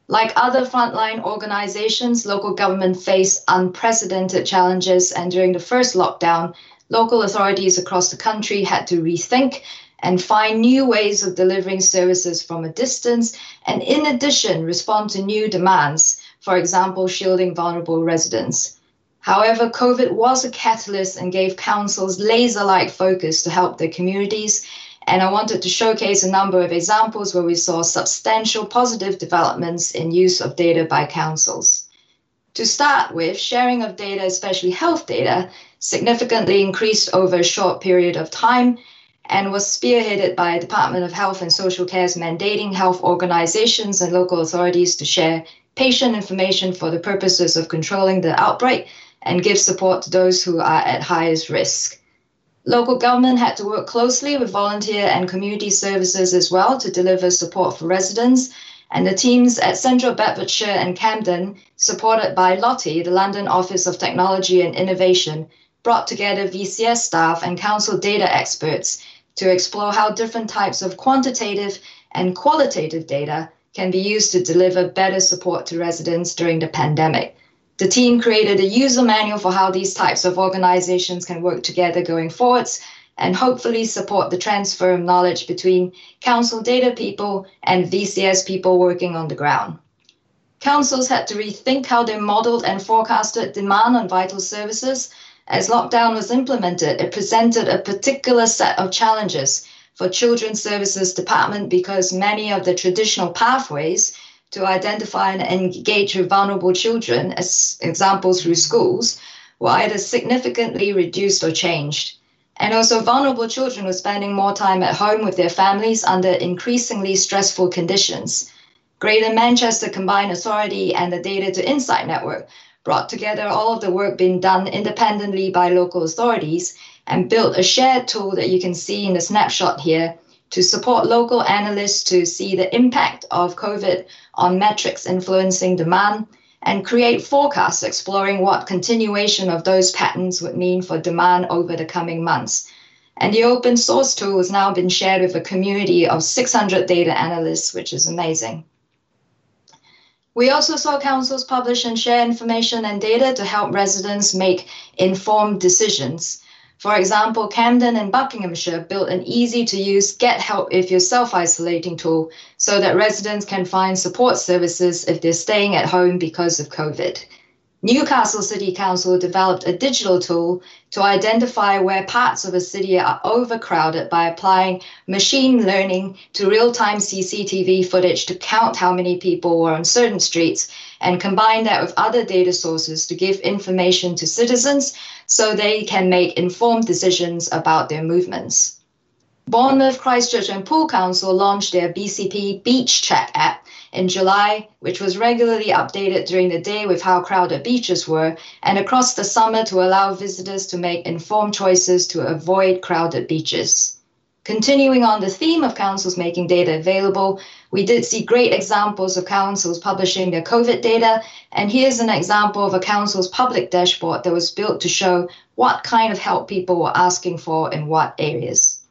Like other frontline organizations, local government face unprecedented challenges, and during the first lockdown, local authorities across the country had to rethink and find new ways of delivering services from a distance, and in addition, respond to new demands, for example, shielding vulnerable residents. However, COVID was a catalyst and gave councils laser like focus to help their communities and I wanted to showcase a number of examples where we saw substantial positive developments in use of data by councils. To start with, sharing of data, especially health data, significantly increased over a short period of time and was spearheaded by the Department of Health and Social Care's mandating health organizations and local authorities to share patient information for the purposes of controlling the outbreak and give support to those who are at highest risk. Local government had to work closely with volunteer and community services as well to deliver support for residents. And the teams at Central Bedfordshire and Camden, supported by LOTI, the London Office of Technology and Innovation, brought together VCS staff and council data experts to explore how different types of quantitative and qualitative data can be used to deliver better support to residents during the pandemic. The team created a user manual for how these types of organizations can work together going forwards and hopefully support the transfer of knowledge between council data people and VCS people working on the ground. Councils had to rethink how they modeled and forecasted demand on vital services. As lockdown was implemented, it presented a particular set of challenges for Children's Services Department because many of the traditional pathways to identify and engage with vulnerable children, as examples through schools, were either significantly reduced or changed. And also, vulnerable children were spending more time at home with their families under increasingly stressful conditions. Greater Manchester Combined Authority and the Data to Insight Network brought together all of the work being done independently by local authorities and built a shared tool that you can see in the snapshot here to support local analysts to see the impact of COVID on metrics influencing demand and create forecasts exploring what continuation of those patterns would mean for demand over the coming months. And the open source tool has now been shared with a community of 600 data analysts, which is amazing. We also saw councils publish and share information and data to help residents make informed decisions. For example, Camden and Buckinghamshire built an easy to use Get Help If You're Self Isolating tool so that residents can find support services if they're staying at home because of COVID. Newcastle City Council developed a digital tool to identify where parts of a city are overcrowded by applying machine learning to real time CCTV footage to count how many people were on certain streets and combine that with other data sources to give information to citizens so they can make informed decisions about their movements. Bournemouth, Christchurch, and Poole Council launched their BCP Beach Check app in July, which was regularly updated during the day with how crowded beaches were, and across the summer to allow visitors to make informed choices to avoid crowded beaches. Continuing on the theme of councils making data available, we did see great examples of councils publishing their COVID data, and here's an example of a council's public dashboard that was built to show what kind of help people were asking for in what areas.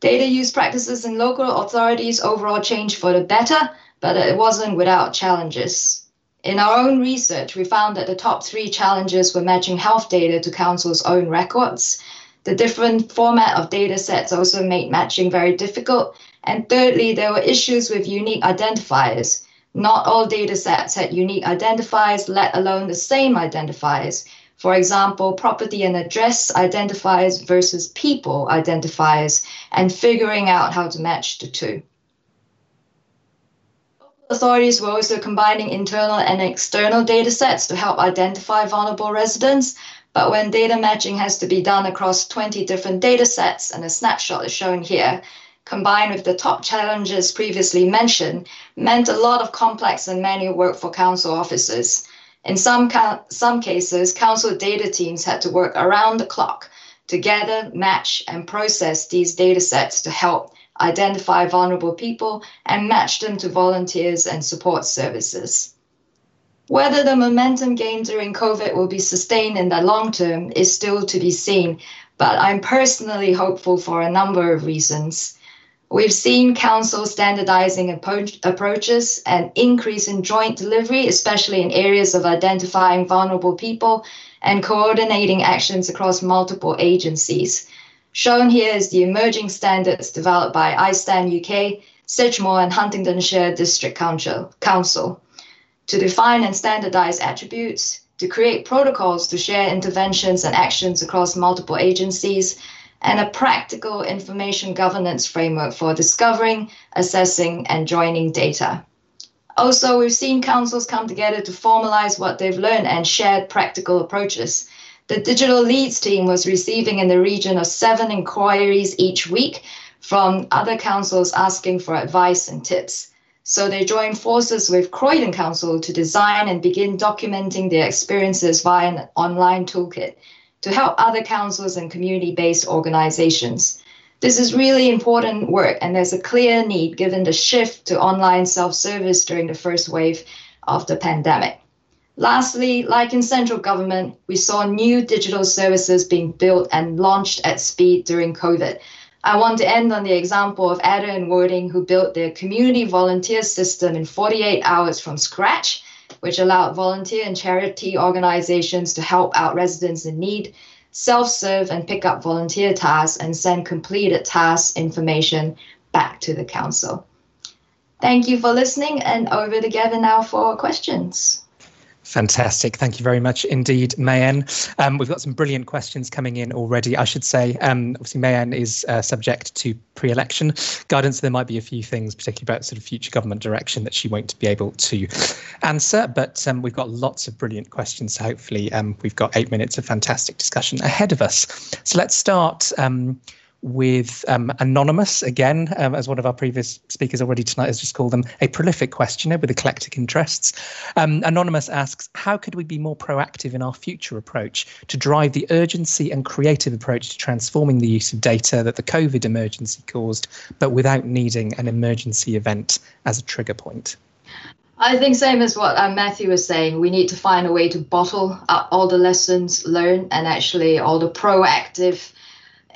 Data use practices in local authorities overall changed for the better, but it wasn't without challenges. In our own research, we found that the top three challenges were matching health data to council's own records. The different format of data sets also made matching very difficult. And thirdly, there were issues with unique identifiers. Not all data sets had unique identifiers, let alone the same identifiers. For example, property and address identifiers versus people identifiers, and figuring out how to match the two. Authorities were also combining internal and external data sets to help identify vulnerable residents. But when data matching has to be done across 20 different data sets, and a snapshot is shown here, combined with the top challenges previously mentioned, meant a lot of complex and manual work for council officers. In some, some cases, council data teams had to work around the clock to gather, match, and process these data sets to help identify vulnerable people, and match them to volunteers and support services. Whether the momentum gained during COVID will be sustained in the long term is still to be seen, but I'm personally hopeful for a number of reasons. We've seen council standardizing approach, approaches and increase in joint delivery, especially in areas of identifying vulnerable people and coordinating actions across multiple agencies. Shown here is the emerging standards developed by iStandUK, Sedgemoor and Huntingdonshire District Council, Council to define and standardize attributes, to create protocols to share interventions and actions across multiple agencies, and a practical information governance framework for discovering, assessing, and joining data. Also, we've seen councils come together to formalize what they've learned and shared practical approaches. The digital leads team was receiving in the region of seven inquiries each week from other councils asking for advice and tips. So they joined forces with Croydon Council to design and begin documenting their experiences via an online toolkit to help other councils and community based organizations. This is really important work, and there's a clear need given the shift to online self service during the first wave of the pandemic. Lastly, like in central government, we saw new digital services being built and launched at speed during COVID. I want to end on the example of Adur and Worthing, who built their community volunteer system in 48 hours from scratch, which allowed volunteer and charity organizations to help out residents in need, self serve and pick up volunteer tasks, and send completed task information back to the council. Thank you for listening, and over to Gavin now for questions. Fantastic. Thank you very much indeed, Mayen. Um, we've got some brilliant questions coming in already, I should say. Um, obviously, Mayen is uh, subject to pre election guidance. There might be a few things, particularly about sort of future government direction, that she won't be able to answer. But um, we've got lots of brilliant questions. So hopefully, um, we've got eight minutes of fantastic discussion ahead of us. So let's start um, with um, Anonymous, again, um, as one of our previous speakers already tonight has just called them, a prolific questioner with eclectic interests. Um, Anonymous asks, how could we be more proactive in our future approach to drive the urgency and creative approach to transforming the use of data that the COVID emergency caused, but without needing an emergency event as a trigger point? I think same as what uh, Matthew was saying. We need to find a way to bottle up all the lessons learned and actually all the proactive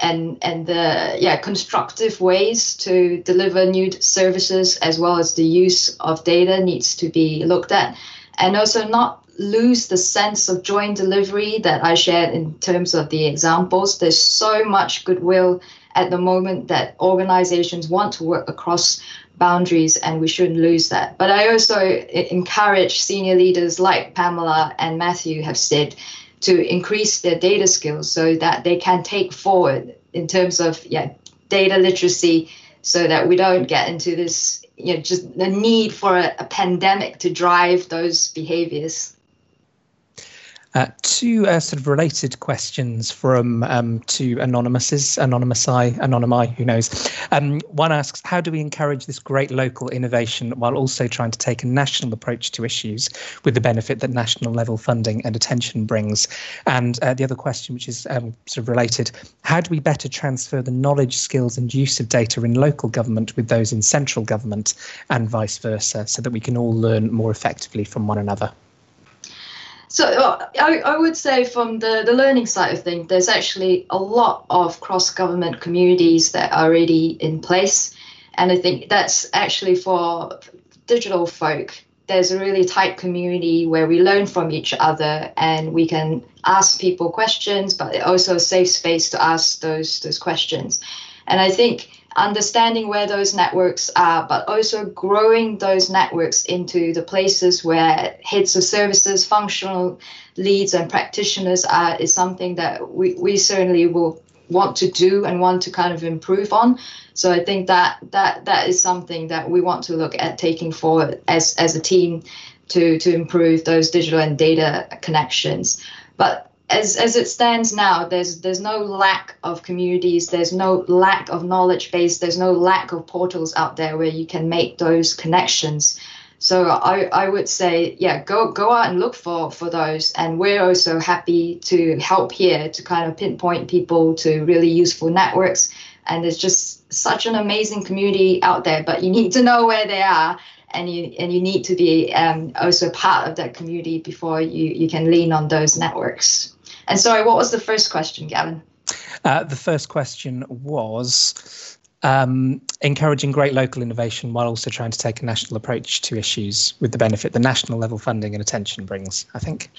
and and the yeah constructive ways to deliver new services as well as the use of data needs to be looked at and also not lose the sense of joint delivery that I shared in terms of the examples. There's so much goodwill at the moment that organizations want to work across boundaries and we shouldn't lose that. But I also encourage senior leaders like Pamela and Matthew have said to increase their data skills so that they can take forward in terms of yeah data literacy so that we don't get into this you know just the need for a, a pandemic to drive those behaviors uh, two uh, sort of related questions from um, two anonymouses, anonymousai, anonymi, who knows. Um, one asks, how do we encourage this great local innovation while also trying to take a national approach to issues with the benefit that national level funding and attention brings? And uh, the other question, which is um, sort of related, how do we better transfer the knowledge, skills and use of data in local government with those in central government and vice versa so that we can all learn more effectively from one another? So uh, I, I would say from the, the learning side of things, there's actually a lot of cross-government communities that are already in place. And I think that's actually for digital folk. There's a really tight community where we learn from each other and we can ask people questions, but also a safe space to ask those those questions. And I think understanding where those networks are, but also growing those networks into the places where heads of services, functional leads, and practitioners are is something that we, we certainly will want to do and want to kind of improve on. So I think that that that is something that we want to look at taking forward as as a team to to improve those digital and data connections. But as as it stands now, there's there's no lack of communities, there's no lack of knowledge base, there's no lack of portals out there where you can make those connections. So I, I would say, yeah, go go out and look for for those. And we're also happy to help here to kind of pinpoint people to really useful networks. And there's just such an amazing community out there, but you need to know where they are and you and you need to be um, also part of that community before you you can lean on those networks. And sorry, what was the first question, Gavin? Uh, the first question was um, encouraging great local innovation while also trying to take a national approach to issues with the benefit the national level funding and attention brings, I think.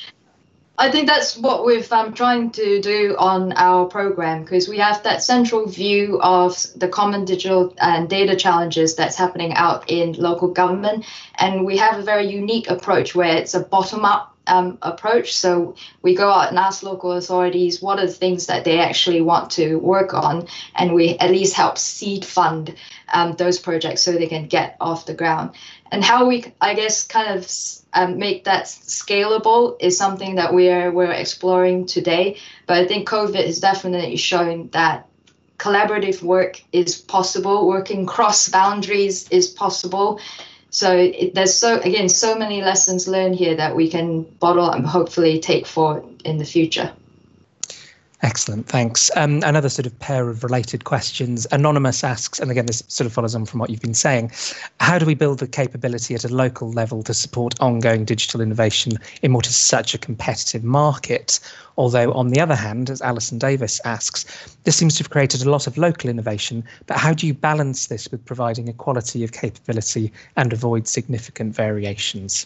I think that's what we've um, trying to do on our program because we have that central view of the common digital and data challenges that's happening out in local government. And we have a very unique approach where it's a bottom up um, approach. So we go out and ask local authorities what are the things that they actually want to work on, and we at least help seed fund um, those projects so they can get off the ground. And how we, I guess, kind of um, make that scalable is something that we're we're exploring today. But I think COVID has definitely shown that collaborative work is possible, working cross boundaries is possible so it, there's so again so many lessons learned here that we can bottle and hopefully take forward in the future. Excellent, thanks. Um, another sort of pair of related questions. Anonymous asks, and again, this sort of follows on from what you've been saying how do we build the capability at a local level to support ongoing digital innovation in what is such a competitive market? Although, on the other hand, as Alison Davis asks, this seems to have created a lot of local innovation, but how do you balance this with providing equality of capability and avoid significant variations?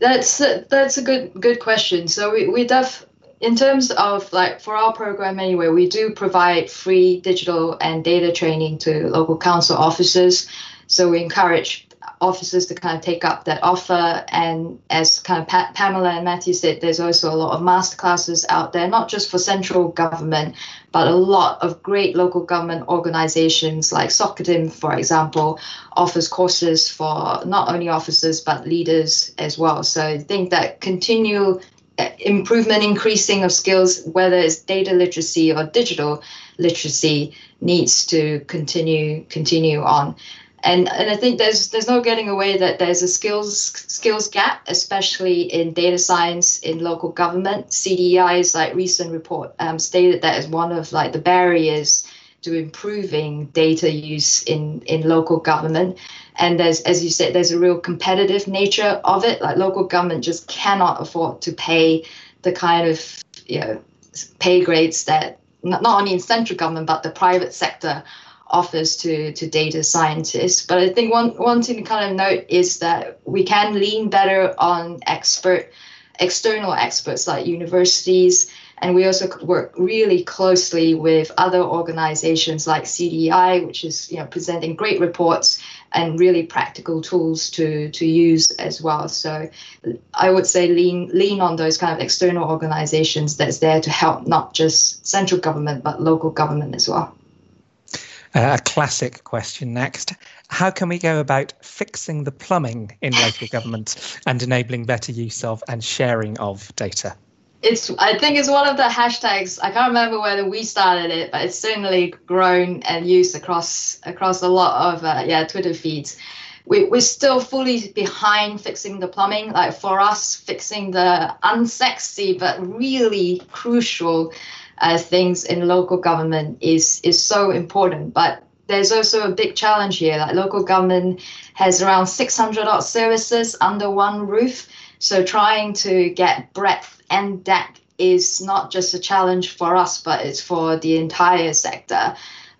That's a, that's a good good question. So we we def in terms of like for our program anyway, we do provide free digital and data training to local council officers. So we encourage officers to kind of take up that offer. And as kind of pa- Pamela and Matthew said, there's also a lot of master classes out there, not just for central government, but a lot of great local government organizations like Socitm, for example, offers courses for not only officers but leaders as well. So I think that continual uh, improvement, increasing of skills, whether it's data literacy or digital literacy, needs to continue continue on and and I think there's there's no getting away that there's a skills skills gap, especially in data science in local government. CDEI's like recent report um, stated that as one of like the barriers to improving data use in in local government. And there's as you said, there's a real competitive nature of it. Like local government just cannot afford to pay the kind of you know pay grades that not, not only in central government but the private sector offers to to data scientists. But I think one one thing to kind of note is that we can lean better on expert external experts like universities and we also work really closely with other organizations like CDI, which is you know presenting great reports and really practical tools to to use as well. So I would say lean lean on those kind of external organizations that's there to help not just central government but local government as well. Uh, a classic question next. How can we go about fixing the plumbing in local government and enabling better use of and sharing of data? It's. I think it's one of the hashtags. I can't remember whether we started it, but it's certainly grown and used across across a lot of uh, yeah Twitter feeds. We, we're still fully behind fixing the plumbing. Like for us, fixing the unsexy but really crucial uh, things in local government is is so important. But there's also a big challenge here. Like local government has around 600 odd services under one roof. So trying to get breadth and depth is not just a challenge for us, but it's for the entire sector.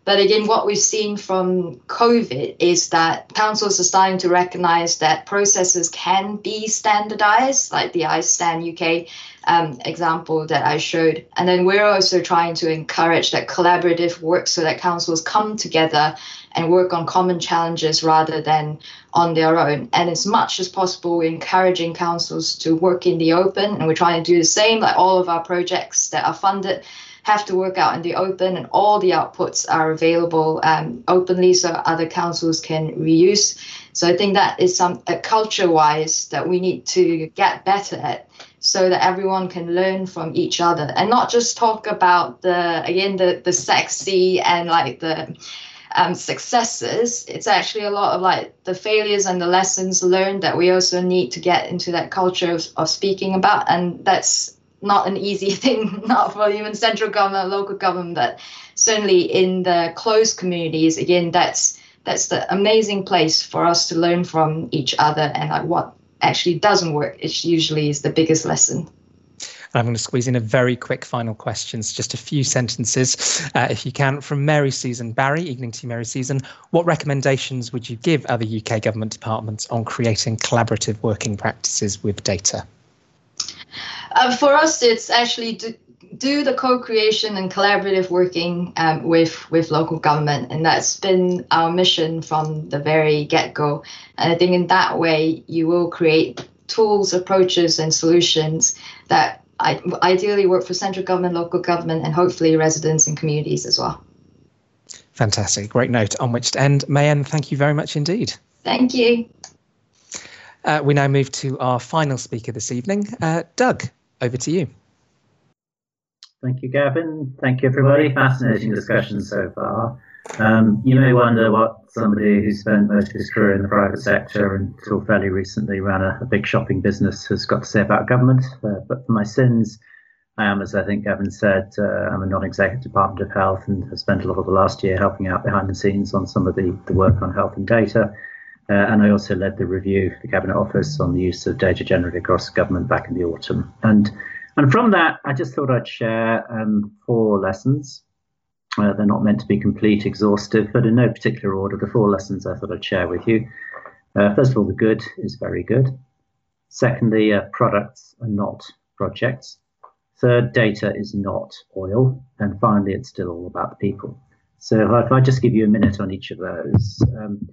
But again, what we've seen from COVID is that councils are starting to recognize that processes can be standardized, like the iStandUK um, example that I showed. And then we're also trying to encourage that collaborative work so that councils come together and work on common challenges rather than on their own. And as much as possible, we're encouraging councils to work in the open, and we're trying to do the same, like all of our projects that are funded have to work out in the open and all the outputs are available um, openly so other councils can reuse so i think that is some uh, culture wise that we need to get better at so that everyone can learn from each other and not just talk about the again the the sexy and like the um, successes. It's actually a lot of like the failures and the lessons learned that we also need to get into that culture of, of speaking about. And that's not an easy thing, not for even central government, local government, but certainly in the closed communities, again, that's that's the amazing place for us to learn from each other and like what actually doesn't work. It usually is the biggest lesson. I'm going to squeeze in a very quick final questions, just a few sentences, uh, if you can, from Mary Susan Barry, Evening to Mary Susan. What recommendations would you give other UK government departments on creating collaborative working practices with data? Uh, for us, it's actually do, the co-creation and collaborative working um, with with local government, and that's been our mission from the very get-go. And I think in that way, you will create tools, approaches, and solutions that ideally work for central government, local government, and hopefully residents and communities as well. Fantastic. Great note on which to end. Mayen, thank you very much indeed. Thank you. Uh, we now move to our final speaker this evening, uh, Doug over to you. Thank you, Gavin. Thank you, everybody. Fascinating discussion so far. Um, you may wonder what somebody who spent most of his career in the private sector until fairly recently ran a, a big shopping business has got to say about government. Uh, but for my sins, I am, as I think Gavin said, uh, I'm a non-executive Department of Health and have spent a lot of the last year helping out behind the scenes on some of the, the work on health and data. Uh, and I also led the review for the Cabinet Office on the use of data generally across government back in the autumn. And and from that, I just thought I'd share um, four lessons. Uh, they're not meant to be complete, exhaustive, but in no particular order. The four lessons I thought I'd share with you. Uh, first of all, the good is very good. Secondly, uh, products are not projects. Third, data is not oil. And finally, it's still all about the people. So if I just give you a minute on each of those. Um,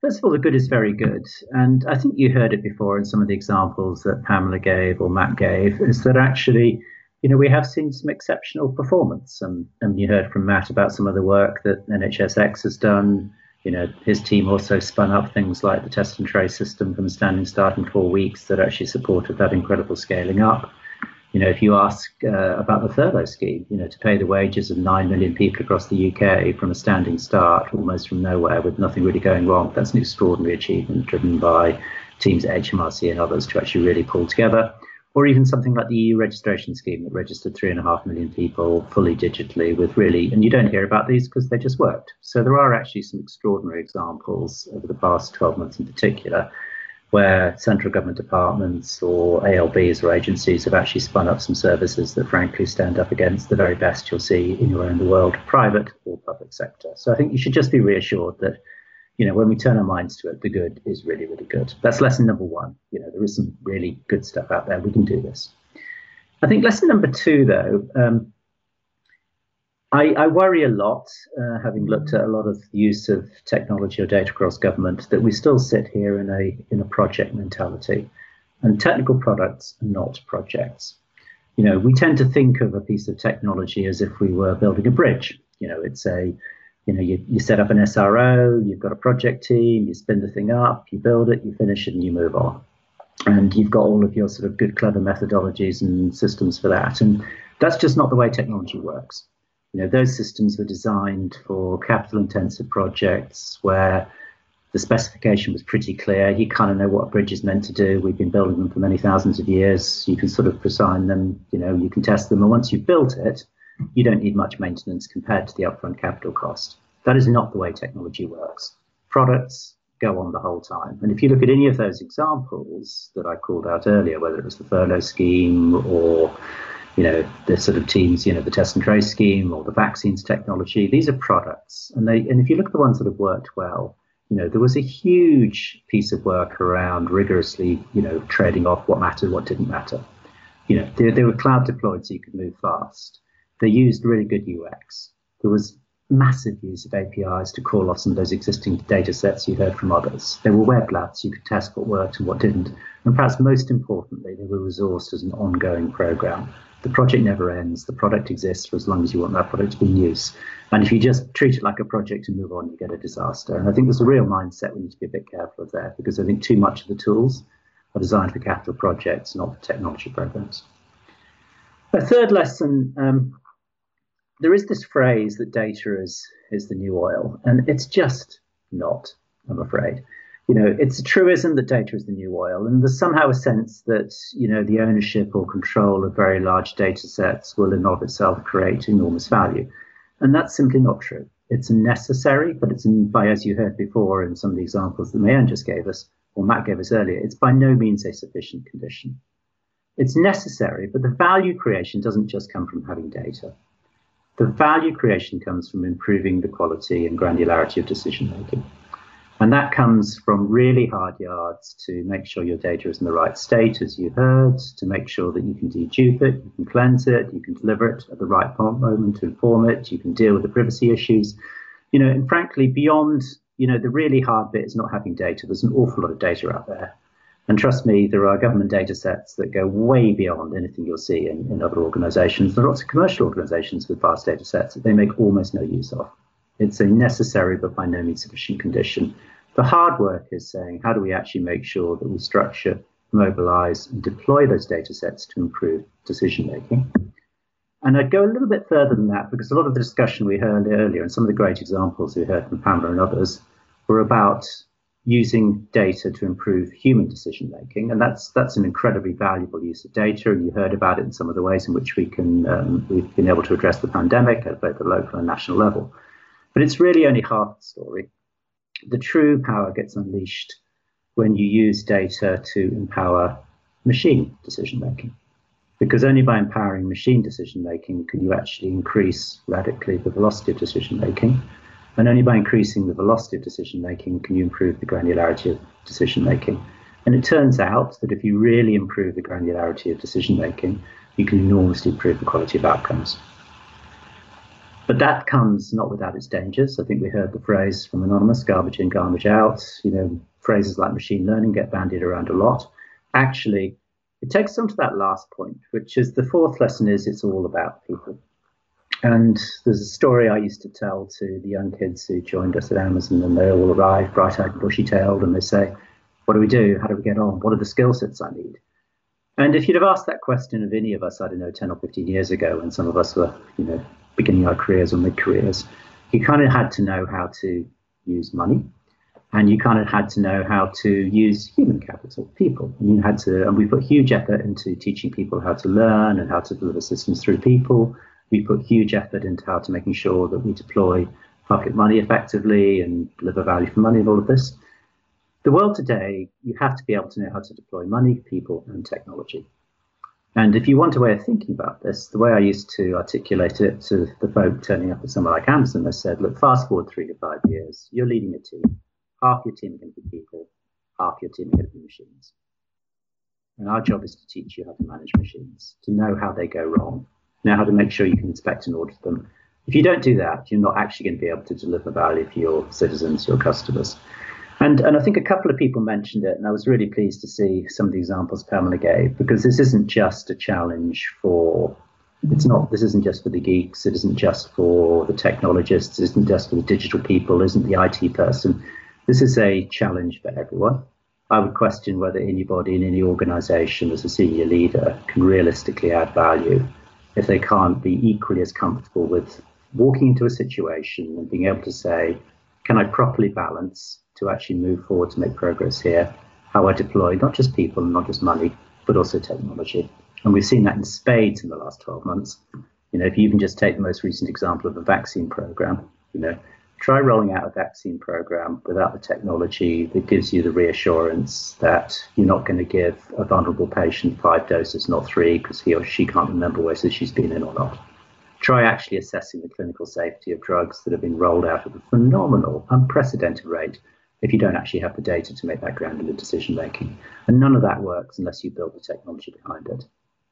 First of all, the good is very good. And I think you heard it before in some of the examples that Pamela gave or Matt gave, is that actually, you know, we have seen some exceptional performance. And, and you heard from Matt about some of the work that NHSX has done. You know, his team also spun up things like the test and trace system from standing start in four weeks that actually supported that incredible scaling up. You know, if you ask uh, about the furlough scheme, you know, to pay the wages of 9 million people across the UK from a standing start, almost from nowhere, with nothing really going wrong, that's an extraordinary achievement driven by teams at HMRC and others to actually really pull together. Or even something like the EU registration scheme that registered 3.5 million people fully digitally with really, and you don't hear about these because they just worked. So there are actually some extraordinary examples over the past 12 months in particular where central government departments or ALBs or agencies have actually spun up some services that frankly stand up against the very best you'll see anywhere in the world, private or public sector. So I think you should just be reassured that, you know, when we turn our minds to it, the good is really, really good. That's lesson number one. You know, there is some really good stuff out there. We can do this. I think lesson number two, though, um, I, I, worry a lot, uh, having looked at a lot of use of technology or data across government, that we still sit here in a in a project mentality, and technical products are not projects. You know, we tend to think of a piece of technology as if we were building a bridge. You know, it's a, you know, you, you set up an SRO, you've got a project team, you spin the thing up, you build it, you finish it, and you move on. And you've got all of your sort of good, clever methodologies and systems for that. And that's just not the way technology works you know, those systems were designed for capital intensive projects where the specification was pretty clear. You kind of know what a bridge is meant to do. We've been building them for many thousands of years. You can sort of design them, you know, you can test them. And once you've built it, you don't need much maintenance compared to the upfront capital cost. That is not the way technology works. Products go on the whole time. And if you look at any of those examples that I called out earlier, whether it was the furlough scheme or you know, the sort of teams, you know, the test and trace scheme or the vaccines technology. These are products, and they and if you look at the ones that have worked well, you know, there was a huge piece of work around rigorously, you know, trading off what mattered, what didn't matter. You know, they, they were cloud deployed so you could move fast. They used really good UX. There was massive use of APIs to call off some of those existing data sets you heard from others. There were web labs you could test what worked and what didn't. And perhaps most importantly, they were resourced as an ongoing program the project never ends. The product exists for as long as you want that product to be in use. And if you just treat it like a project and move on, you get a disaster. And I think there's a real mindset we need to be a bit careful of there because I think too much of the tools are designed for capital projects, not for technology programs. A third lesson um, there is this phrase that data is, is the new oil, and it's just not, I'm afraid you know, it's a truism that data is the new oil, and there's somehow a sense that you know the ownership or control of very large data sets will in of itself create enormous value, and that's simply not true. It's necessary, but it's by as you heard before in some of the examples that Mayan just gave us or Matt gave us earlier, it's by no means a sufficient condition. It's necessary, but the value creation doesn't just come from having data. The value creation comes from improving the quality and granularity of decision making. And that comes from really hard yards to make sure your data is in the right state, as you heard, to make sure that you can dedupe it, you can cleanse it, you can deliver it at the right moment to inform it, you can deal with the privacy issues. You know, and frankly, beyond, you know, the really hard bit is not having data. There's an awful lot of data out there. And trust me, there are government data sets that go way beyond anything you'll see in, in other organizations. There are lots of commercial organizations with vast data sets that they make almost no use of. It's a necessary but by no means sufficient condition. The hard work is saying how do we actually make sure that we structure, mobilize, and deploy those data sets to improve decision making. And I'd go a little bit further than that because a lot of the discussion we heard earlier and some of the great examples we heard from Pamela and others were about using data to improve human decision making, and that's that's an incredibly valuable use of data. And you heard about it in some of the ways in which we can um, we've been able to address the pandemic at both the local and national level. But it's really only half the story. The true power gets unleashed when you use data to empower machine decision making. Because only by empowering machine decision making can you actually increase radically the velocity of decision making. And only by increasing the velocity of decision making can you improve the granularity of decision making. And it turns out that if you really improve the granularity of decision making, you can enormously improve the quality of outcomes. But that comes not without its dangers. I think we heard the phrase from Anonymous garbage in, garbage out. You know, phrases like machine learning get bandied around a lot. Actually, it takes them to that last point, which is the fourth lesson is it's all about people. And there's a story I used to tell to the young kids who joined us at Amazon, and they all arrive bright-eyed and bushy-tailed, and they say, "What do we do? How do we get on? What are the skill sets I need?" And if you'd have asked that question of any of us, I don't know, 10 or 15 years ago, when some of us were, you know, beginning our careers or mid careers, you kind of had to know how to use money and you kind of had to know how to use human capital, people. And you had to, and we put huge effort into teaching people how to learn and how to deliver systems through people. We put huge effort into how to making sure that we deploy pocket money effectively and deliver value for money and all of this. The world today, you have to be able to know how to deploy money, people, and technology. And if you want a way of thinking about this, the way I used to articulate it to the folk turning up at somewhere like Amazon, I said, look, fast forward three to five years, you're leading a team. Half your team are going to be people, half your team are going to be machines. And our job is to teach you how to manage machines, to know how they go wrong, know how to make sure you can inspect and audit them. If you don't do that, you're not actually going to be able to deliver value for your citizens, your customers. And, and I think a couple of people mentioned it, and I was really pleased to see some of the examples Pamela gave, because this isn't just a challenge for, it's not, this isn't just for the geeks, it isn't just for the technologists, it isn't just for the digital people, it isn't the IT person. This is a challenge for everyone. I would question whether anybody in any organization as a senior leader can realistically add value if they can't be equally as comfortable with walking into a situation and being able to say, can I properly balance to actually move forward to make progress here, how I deploy not just people and not just money, but also technology. And we've seen that in spades in the last 12 months. You know, if you even just take the most recent example of a vaccine program, you know, try rolling out a vaccine program without the technology that gives you the reassurance that you're not going to give a vulnerable patient five doses, not three, because he or she can't remember whether she's been in or not. Try actually assessing the clinical safety of drugs that have been rolled out at a phenomenal, unprecedented rate if you don't actually have the data to make that granular decision making. And none of that works unless you build the technology behind it.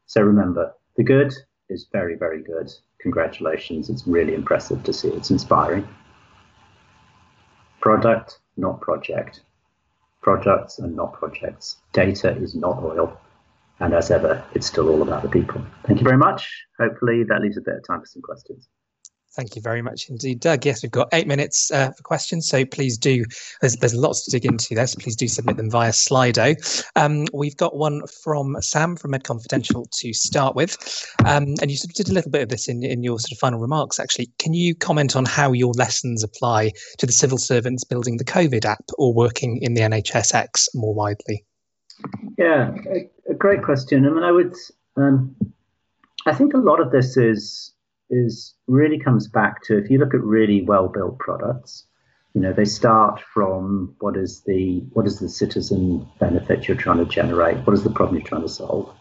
So remember, the good is very, very good. Congratulations. It's really impressive to see. It's inspiring. Product, not project. Products and not projects. Data is not oil. And as ever, it's still all about the people. Thank you very much. Hopefully, that leaves a bit of time for some questions. Thank you very much indeed, Doug. Yes, we've got eight minutes uh, for questions, so please do. There's, there's lots to dig into there, so please do submit them via Slido. Um, we've got one from Sam from medConfidential to start with, um, and you sort of did a little bit of this in, in your sort of final remarks. Actually, can you comment on how your lessons apply to the civil servants building the COVID app or working in the NHSX more widely? Yeah, a, a great question. I mean, I would. Um, I think a lot of this is is really comes back to if you look at really well built products, you know, they start from what is the what is the citizen benefit you're trying to generate, what is the problem you're trying to solve,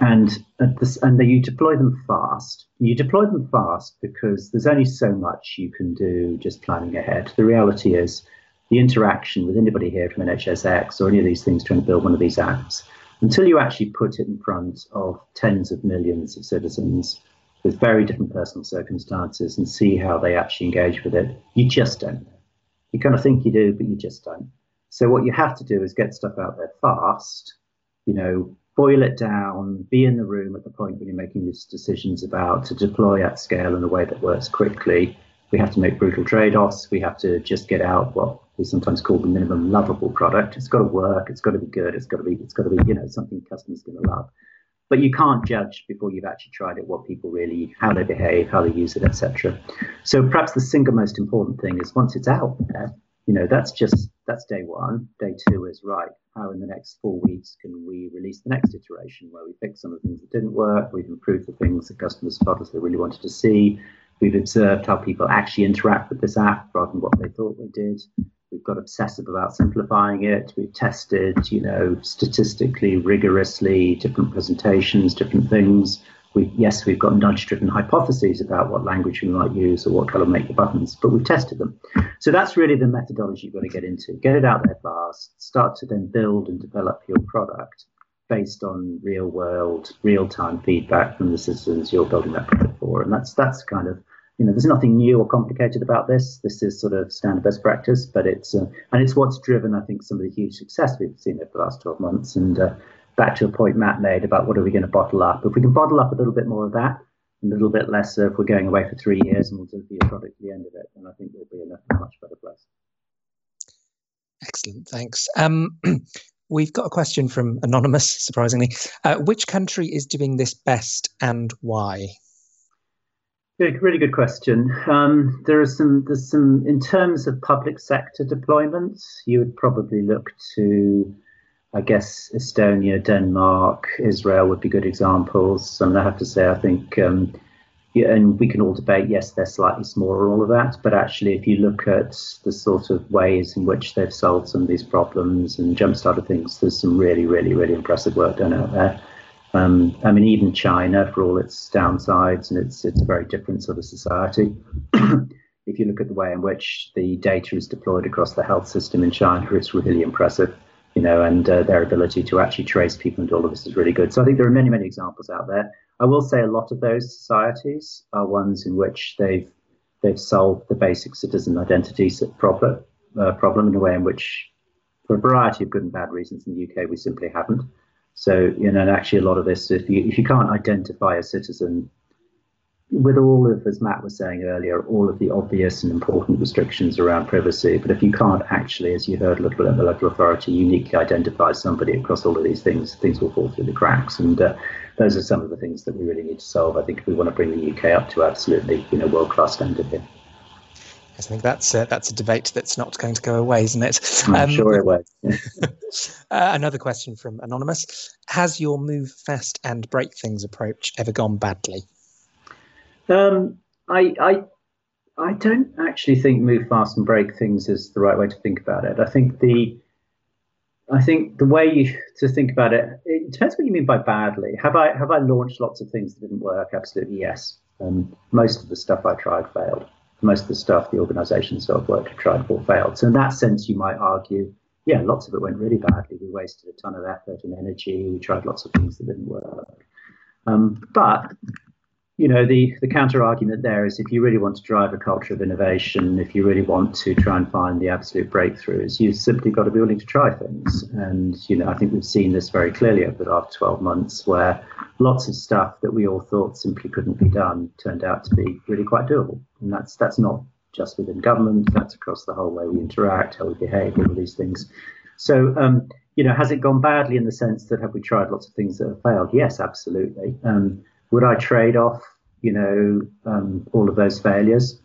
and this, and you deploy them fast. You deploy them fast because there's only so much you can do just planning ahead. The reality is the interaction with anybody here from NHSX or any of these things trying to build one of these apps, until you actually put it in front of tens of millions of citizens with very different personal circumstances and see how they actually engage with it. You just don't know. You kind of think you do, but you just don't. So what you have to do is get stuff out there fast, you know, boil it down, be in the room at the point when you're making these decisions about to deploy at scale in a way that works quickly. We have to make brutal trade-offs. We have to just get out what we sometimes call the minimum lovable product. It's got to work. It's got to be good. It's got to be. It's got to be. You know, something customers going to love but you can't judge before you've actually tried it what people really how they behave how they use it etc so perhaps the single most important thing is once it's out there you know that's just that's day one day two is right how in the next four weeks can we release the next iteration where we fix some of the things that didn't work we've improved the things that customers felt as they really wanted to see we've observed how people actually interact with this app rather than what they thought they did We've got obsessive about simplifying it. We've tested, you know, statistically, rigorously, different presentations, different things. We, yes, we've got nudge-driven hypotheses about what language we might use or what color make the buttons, but we've tested them. So that's really the methodology you've got to get into. Get it out there fast. Start to then build and develop your product based on real-world, real-time feedback from the citizens you're building that product for, and that's that's kind of you know, there's nothing new or complicated about this. This is sort of standard best practice, but it's uh, and it's what's driven, I think, some of the huge success we've seen over the last 12 months. And uh, back to a point Matt made about what are we going to bottle up? If we can bottle up a little bit more of that, a little bit less if we're going away for three years and we'll deliver a product at the end of it, then I think we'll be in a much better place. Excellent, thanks. Um, we've got a question from Anonymous, surprisingly. Uh, which country is doing this best and why? Good, really good question. Um, there are some, there's some, in terms of public sector deployments, you would probably look to, I guess, Estonia, Denmark, Israel would be good examples. And I have to say, I think, um, yeah, and we can all debate, yes, they're slightly smaller, all of that. But actually, if you look at the sort of ways in which they've solved some of these problems and jump-started things, there's some really, really, really impressive work done out there. Um, I mean, even China, for all its downsides, and it's it's a very different sort of society. if you look at the way in which the data is deployed across the health system in China, it's really impressive. You know, and uh, their ability to actually trace people and all of this is really good. So I think there are many, many examples out there. I will say a lot of those societies are ones in which they've they've solved the basic citizen identity problem uh, problem in a way in which, for a variety of good and bad reasons, in the UK we simply haven't. So, you know, and actually a lot of this, if you, if you can't identify a citizen with all of, as Matt was saying earlier, all of the obvious and important restrictions around privacy, but if you can't actually, as you heard a little bit at the local authority, uniquely identify somebody across all of these things, things will fall through the cracks. And uh, those are some of the things that we really need to solve. I think if we want to bring the UK up to absolutely, you know, world-class standard here. Yes, I think that's uh, that's a debate that's not going to go away, isn't it? I'm um, sure it will. uh, another question from anonymous: Has your move fast and break things approach ever gone badly? Um, I, I I don't actually think move fast and break things is the right way to think about it. I think the I think the way you, to think about it, it depends what you mean by badly. Have I have I launched lots of things that didn't work? Absolutely yes. Um, most of the stuff I tried failed most of the stuff the organizations that I've worked to tried for failed. So in that sense, you might argue, yeah, lots of it went really badly. We wasted a ton of effort and energy. We tried lots of things that didn't work. Um, but you know, the, the counter argument there is if you really want to drive a culture of innovation, if you really want to try and find the absolute breakthroughs, you've simply got to be willing to try things. And, you know, I think we've seen this very clearly over the last 12 months where lots of stuff that we all thought simply couldn't be done turned out to be really quite doable. And that's that's not just within government, that's across the whole way we interact, how we behave, all these things. So, um, you know, has it gone badly in the sense that have we tried lots of things that have failed? Yes, absolutely. Um, would I trade off, you know, um, all of those failures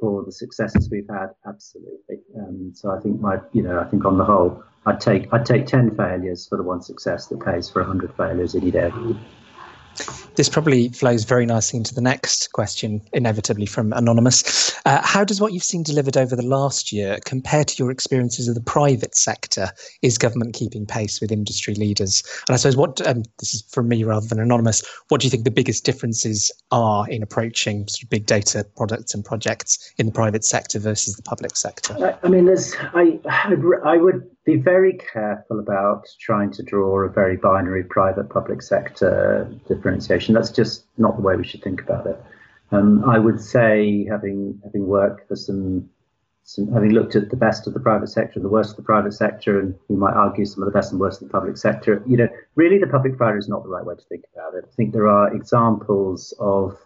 for the successes we've had? Absolutely. Um, so I think my, you know, I think on the whole, I'd take I'd take ten failures for the one success that pays for hundred failures any day. This probably flows very nicely into the next question, inevitably from Anonymous. Uh, how does what you've seen delivered over the last year compare to your experiences of the private sector? Is government keeping pace with industry leaders? And I suppose what um, this is from me rather than Anonymous, what do you think the biggest differences are in approaching sort of big data products and projects in the private sector versus the public sector? I mean, there's, I, I would be very careful about trying to draw a very binary private public sector differentiation. That's just not the way we should think about it. Um, I would say, having having worked for some, some, having looked at the best of the private sector and the worst of the private sector, and you might argue some of the best and worst of the public sector. You know, really, the public provider is not the right way to think about it. I think there are examples of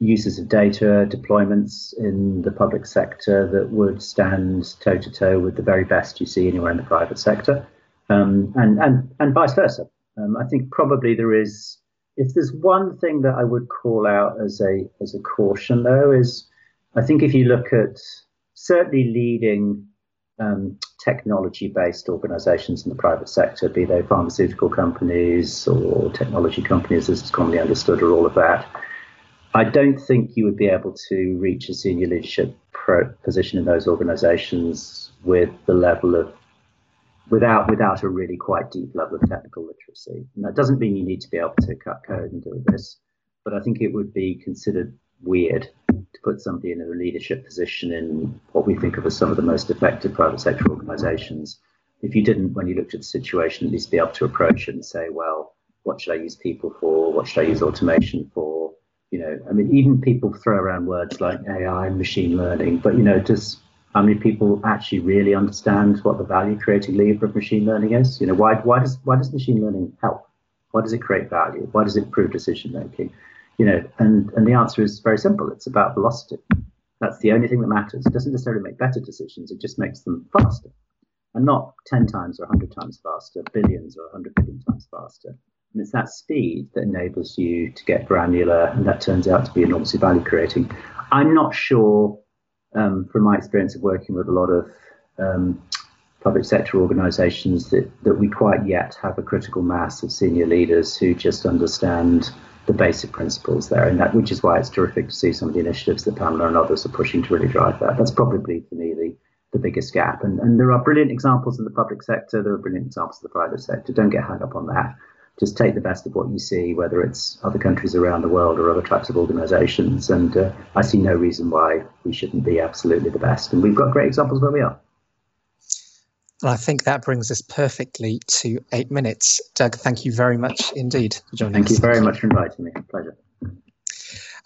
uses of data, deployments in the public sector that would stand toe to toe with the very best you see anywhere in the private sector, um, and and and vice versa. Um, I think probably there is. If there's one thing that I would call out as a as a caution, though, is I think if you look at certainly leading um, technology-based organisations in the private sector, be they pharmaceutical companies or technology companies, as is commonly understood, or all of that I don't think you would be able to reach a senior leadership position in those organizations with the level of without without a really quite deep level of technical literacy. And that doesn't mean you need to be able to cut code and do this, but I think it would be considered weird to put somebody in a leadership position in what we think of as some of the most effective private sector organizations if you didn't, when you looked at the situation, at least be able to approach it and say, well, what should I use people for? What should I use automation for? You know, I mean, even people throw around words like AI, and machine learning, but you know, just how many people actually really understand what the value creating lever of machine learning is? You know, why why does why does machine learning help? Why does it create value? Why does it improve decision making? You know, and and the answer is very simple. It's about velocity. That's the only thing that matters. It doesn't necessarily make better decisions. It just makes them faster, and not ten times or hundred times faster, billions or hundred billion times faster. And it's that speed that enables you to get granular, and that turns out to be enormously value creating. I'm not sure, um, from my experience of working with a lot of um, public sector organisations, that, that we quite yet have a critical mass of senior leaders who just understand the basic principles there, and that which is why it's terrific to see some of the initiatives that Pamela and others are pushing to really drive that. That's probably for me the the biggest gap. And, and there are brilliant examples in the public sector, there are brilliant examples in the private sector. Don't get hung up on that just take the best of what you see, whether it's other countries around the world or other types of organizations. And uh, I see no reason why we shouldn't be absolutely the best. And we've got great examples where we are. And I think that brings us perfectly to eight minutes. Doug, thank you very much indeed for joining thank us. Thank you very much for inviting me. Pleasure.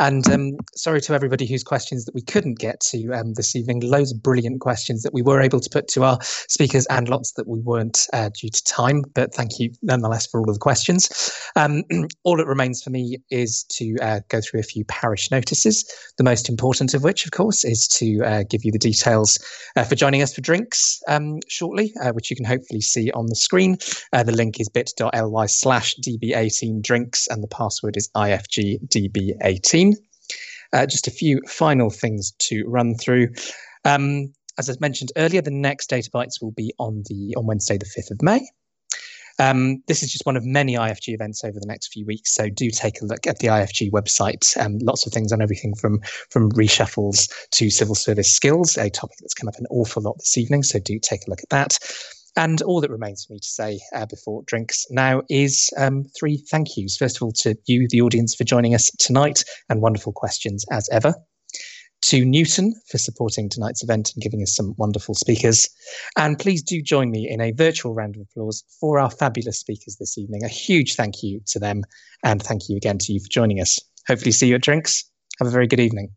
And um, sorry to everybody whose questions that we couldn't get to um, this evening. Loads of brilliant questions that we were able to put to our speakers, and lots that we weren't uh, due to time. But thank you nonetheless for all of the questions. Um, all that remains for me is to uh, go through a few parish notices. The most important of which, of course, is to uh, give you the details uh, for joining us for drinks um, shortly, uh, which you can hopefully see on the screen. Uh, the link is bit.ly slash db18 drinks, and the password is ifgdb18. Uh, just a few final things to run through. Um, as I mentioned earlier, the next Data Bites will be on the on Wednesday, the fifth of May. Um, this is just one of many IFG events over the next few weeks, so do take a look at the IFG website. Um, lots of things on everything from from reshuffles to civil service skills, a topic that's come up an awful lot this evening. So do take a look at that. And all that remains for me to say uh, before drinks now is um, three thank yous. First of all, to you, the audience, for joining us tonight and wonderful questions as ever. To Newton for supporting tonight's event and giving us some wonderful speakers. And please do join me in a virtual round of applause for our fabulous speakers this evening. A huge thank you to them. And thank you again to you for joining us. Hopefully, see you at drinks. Have a very good evening.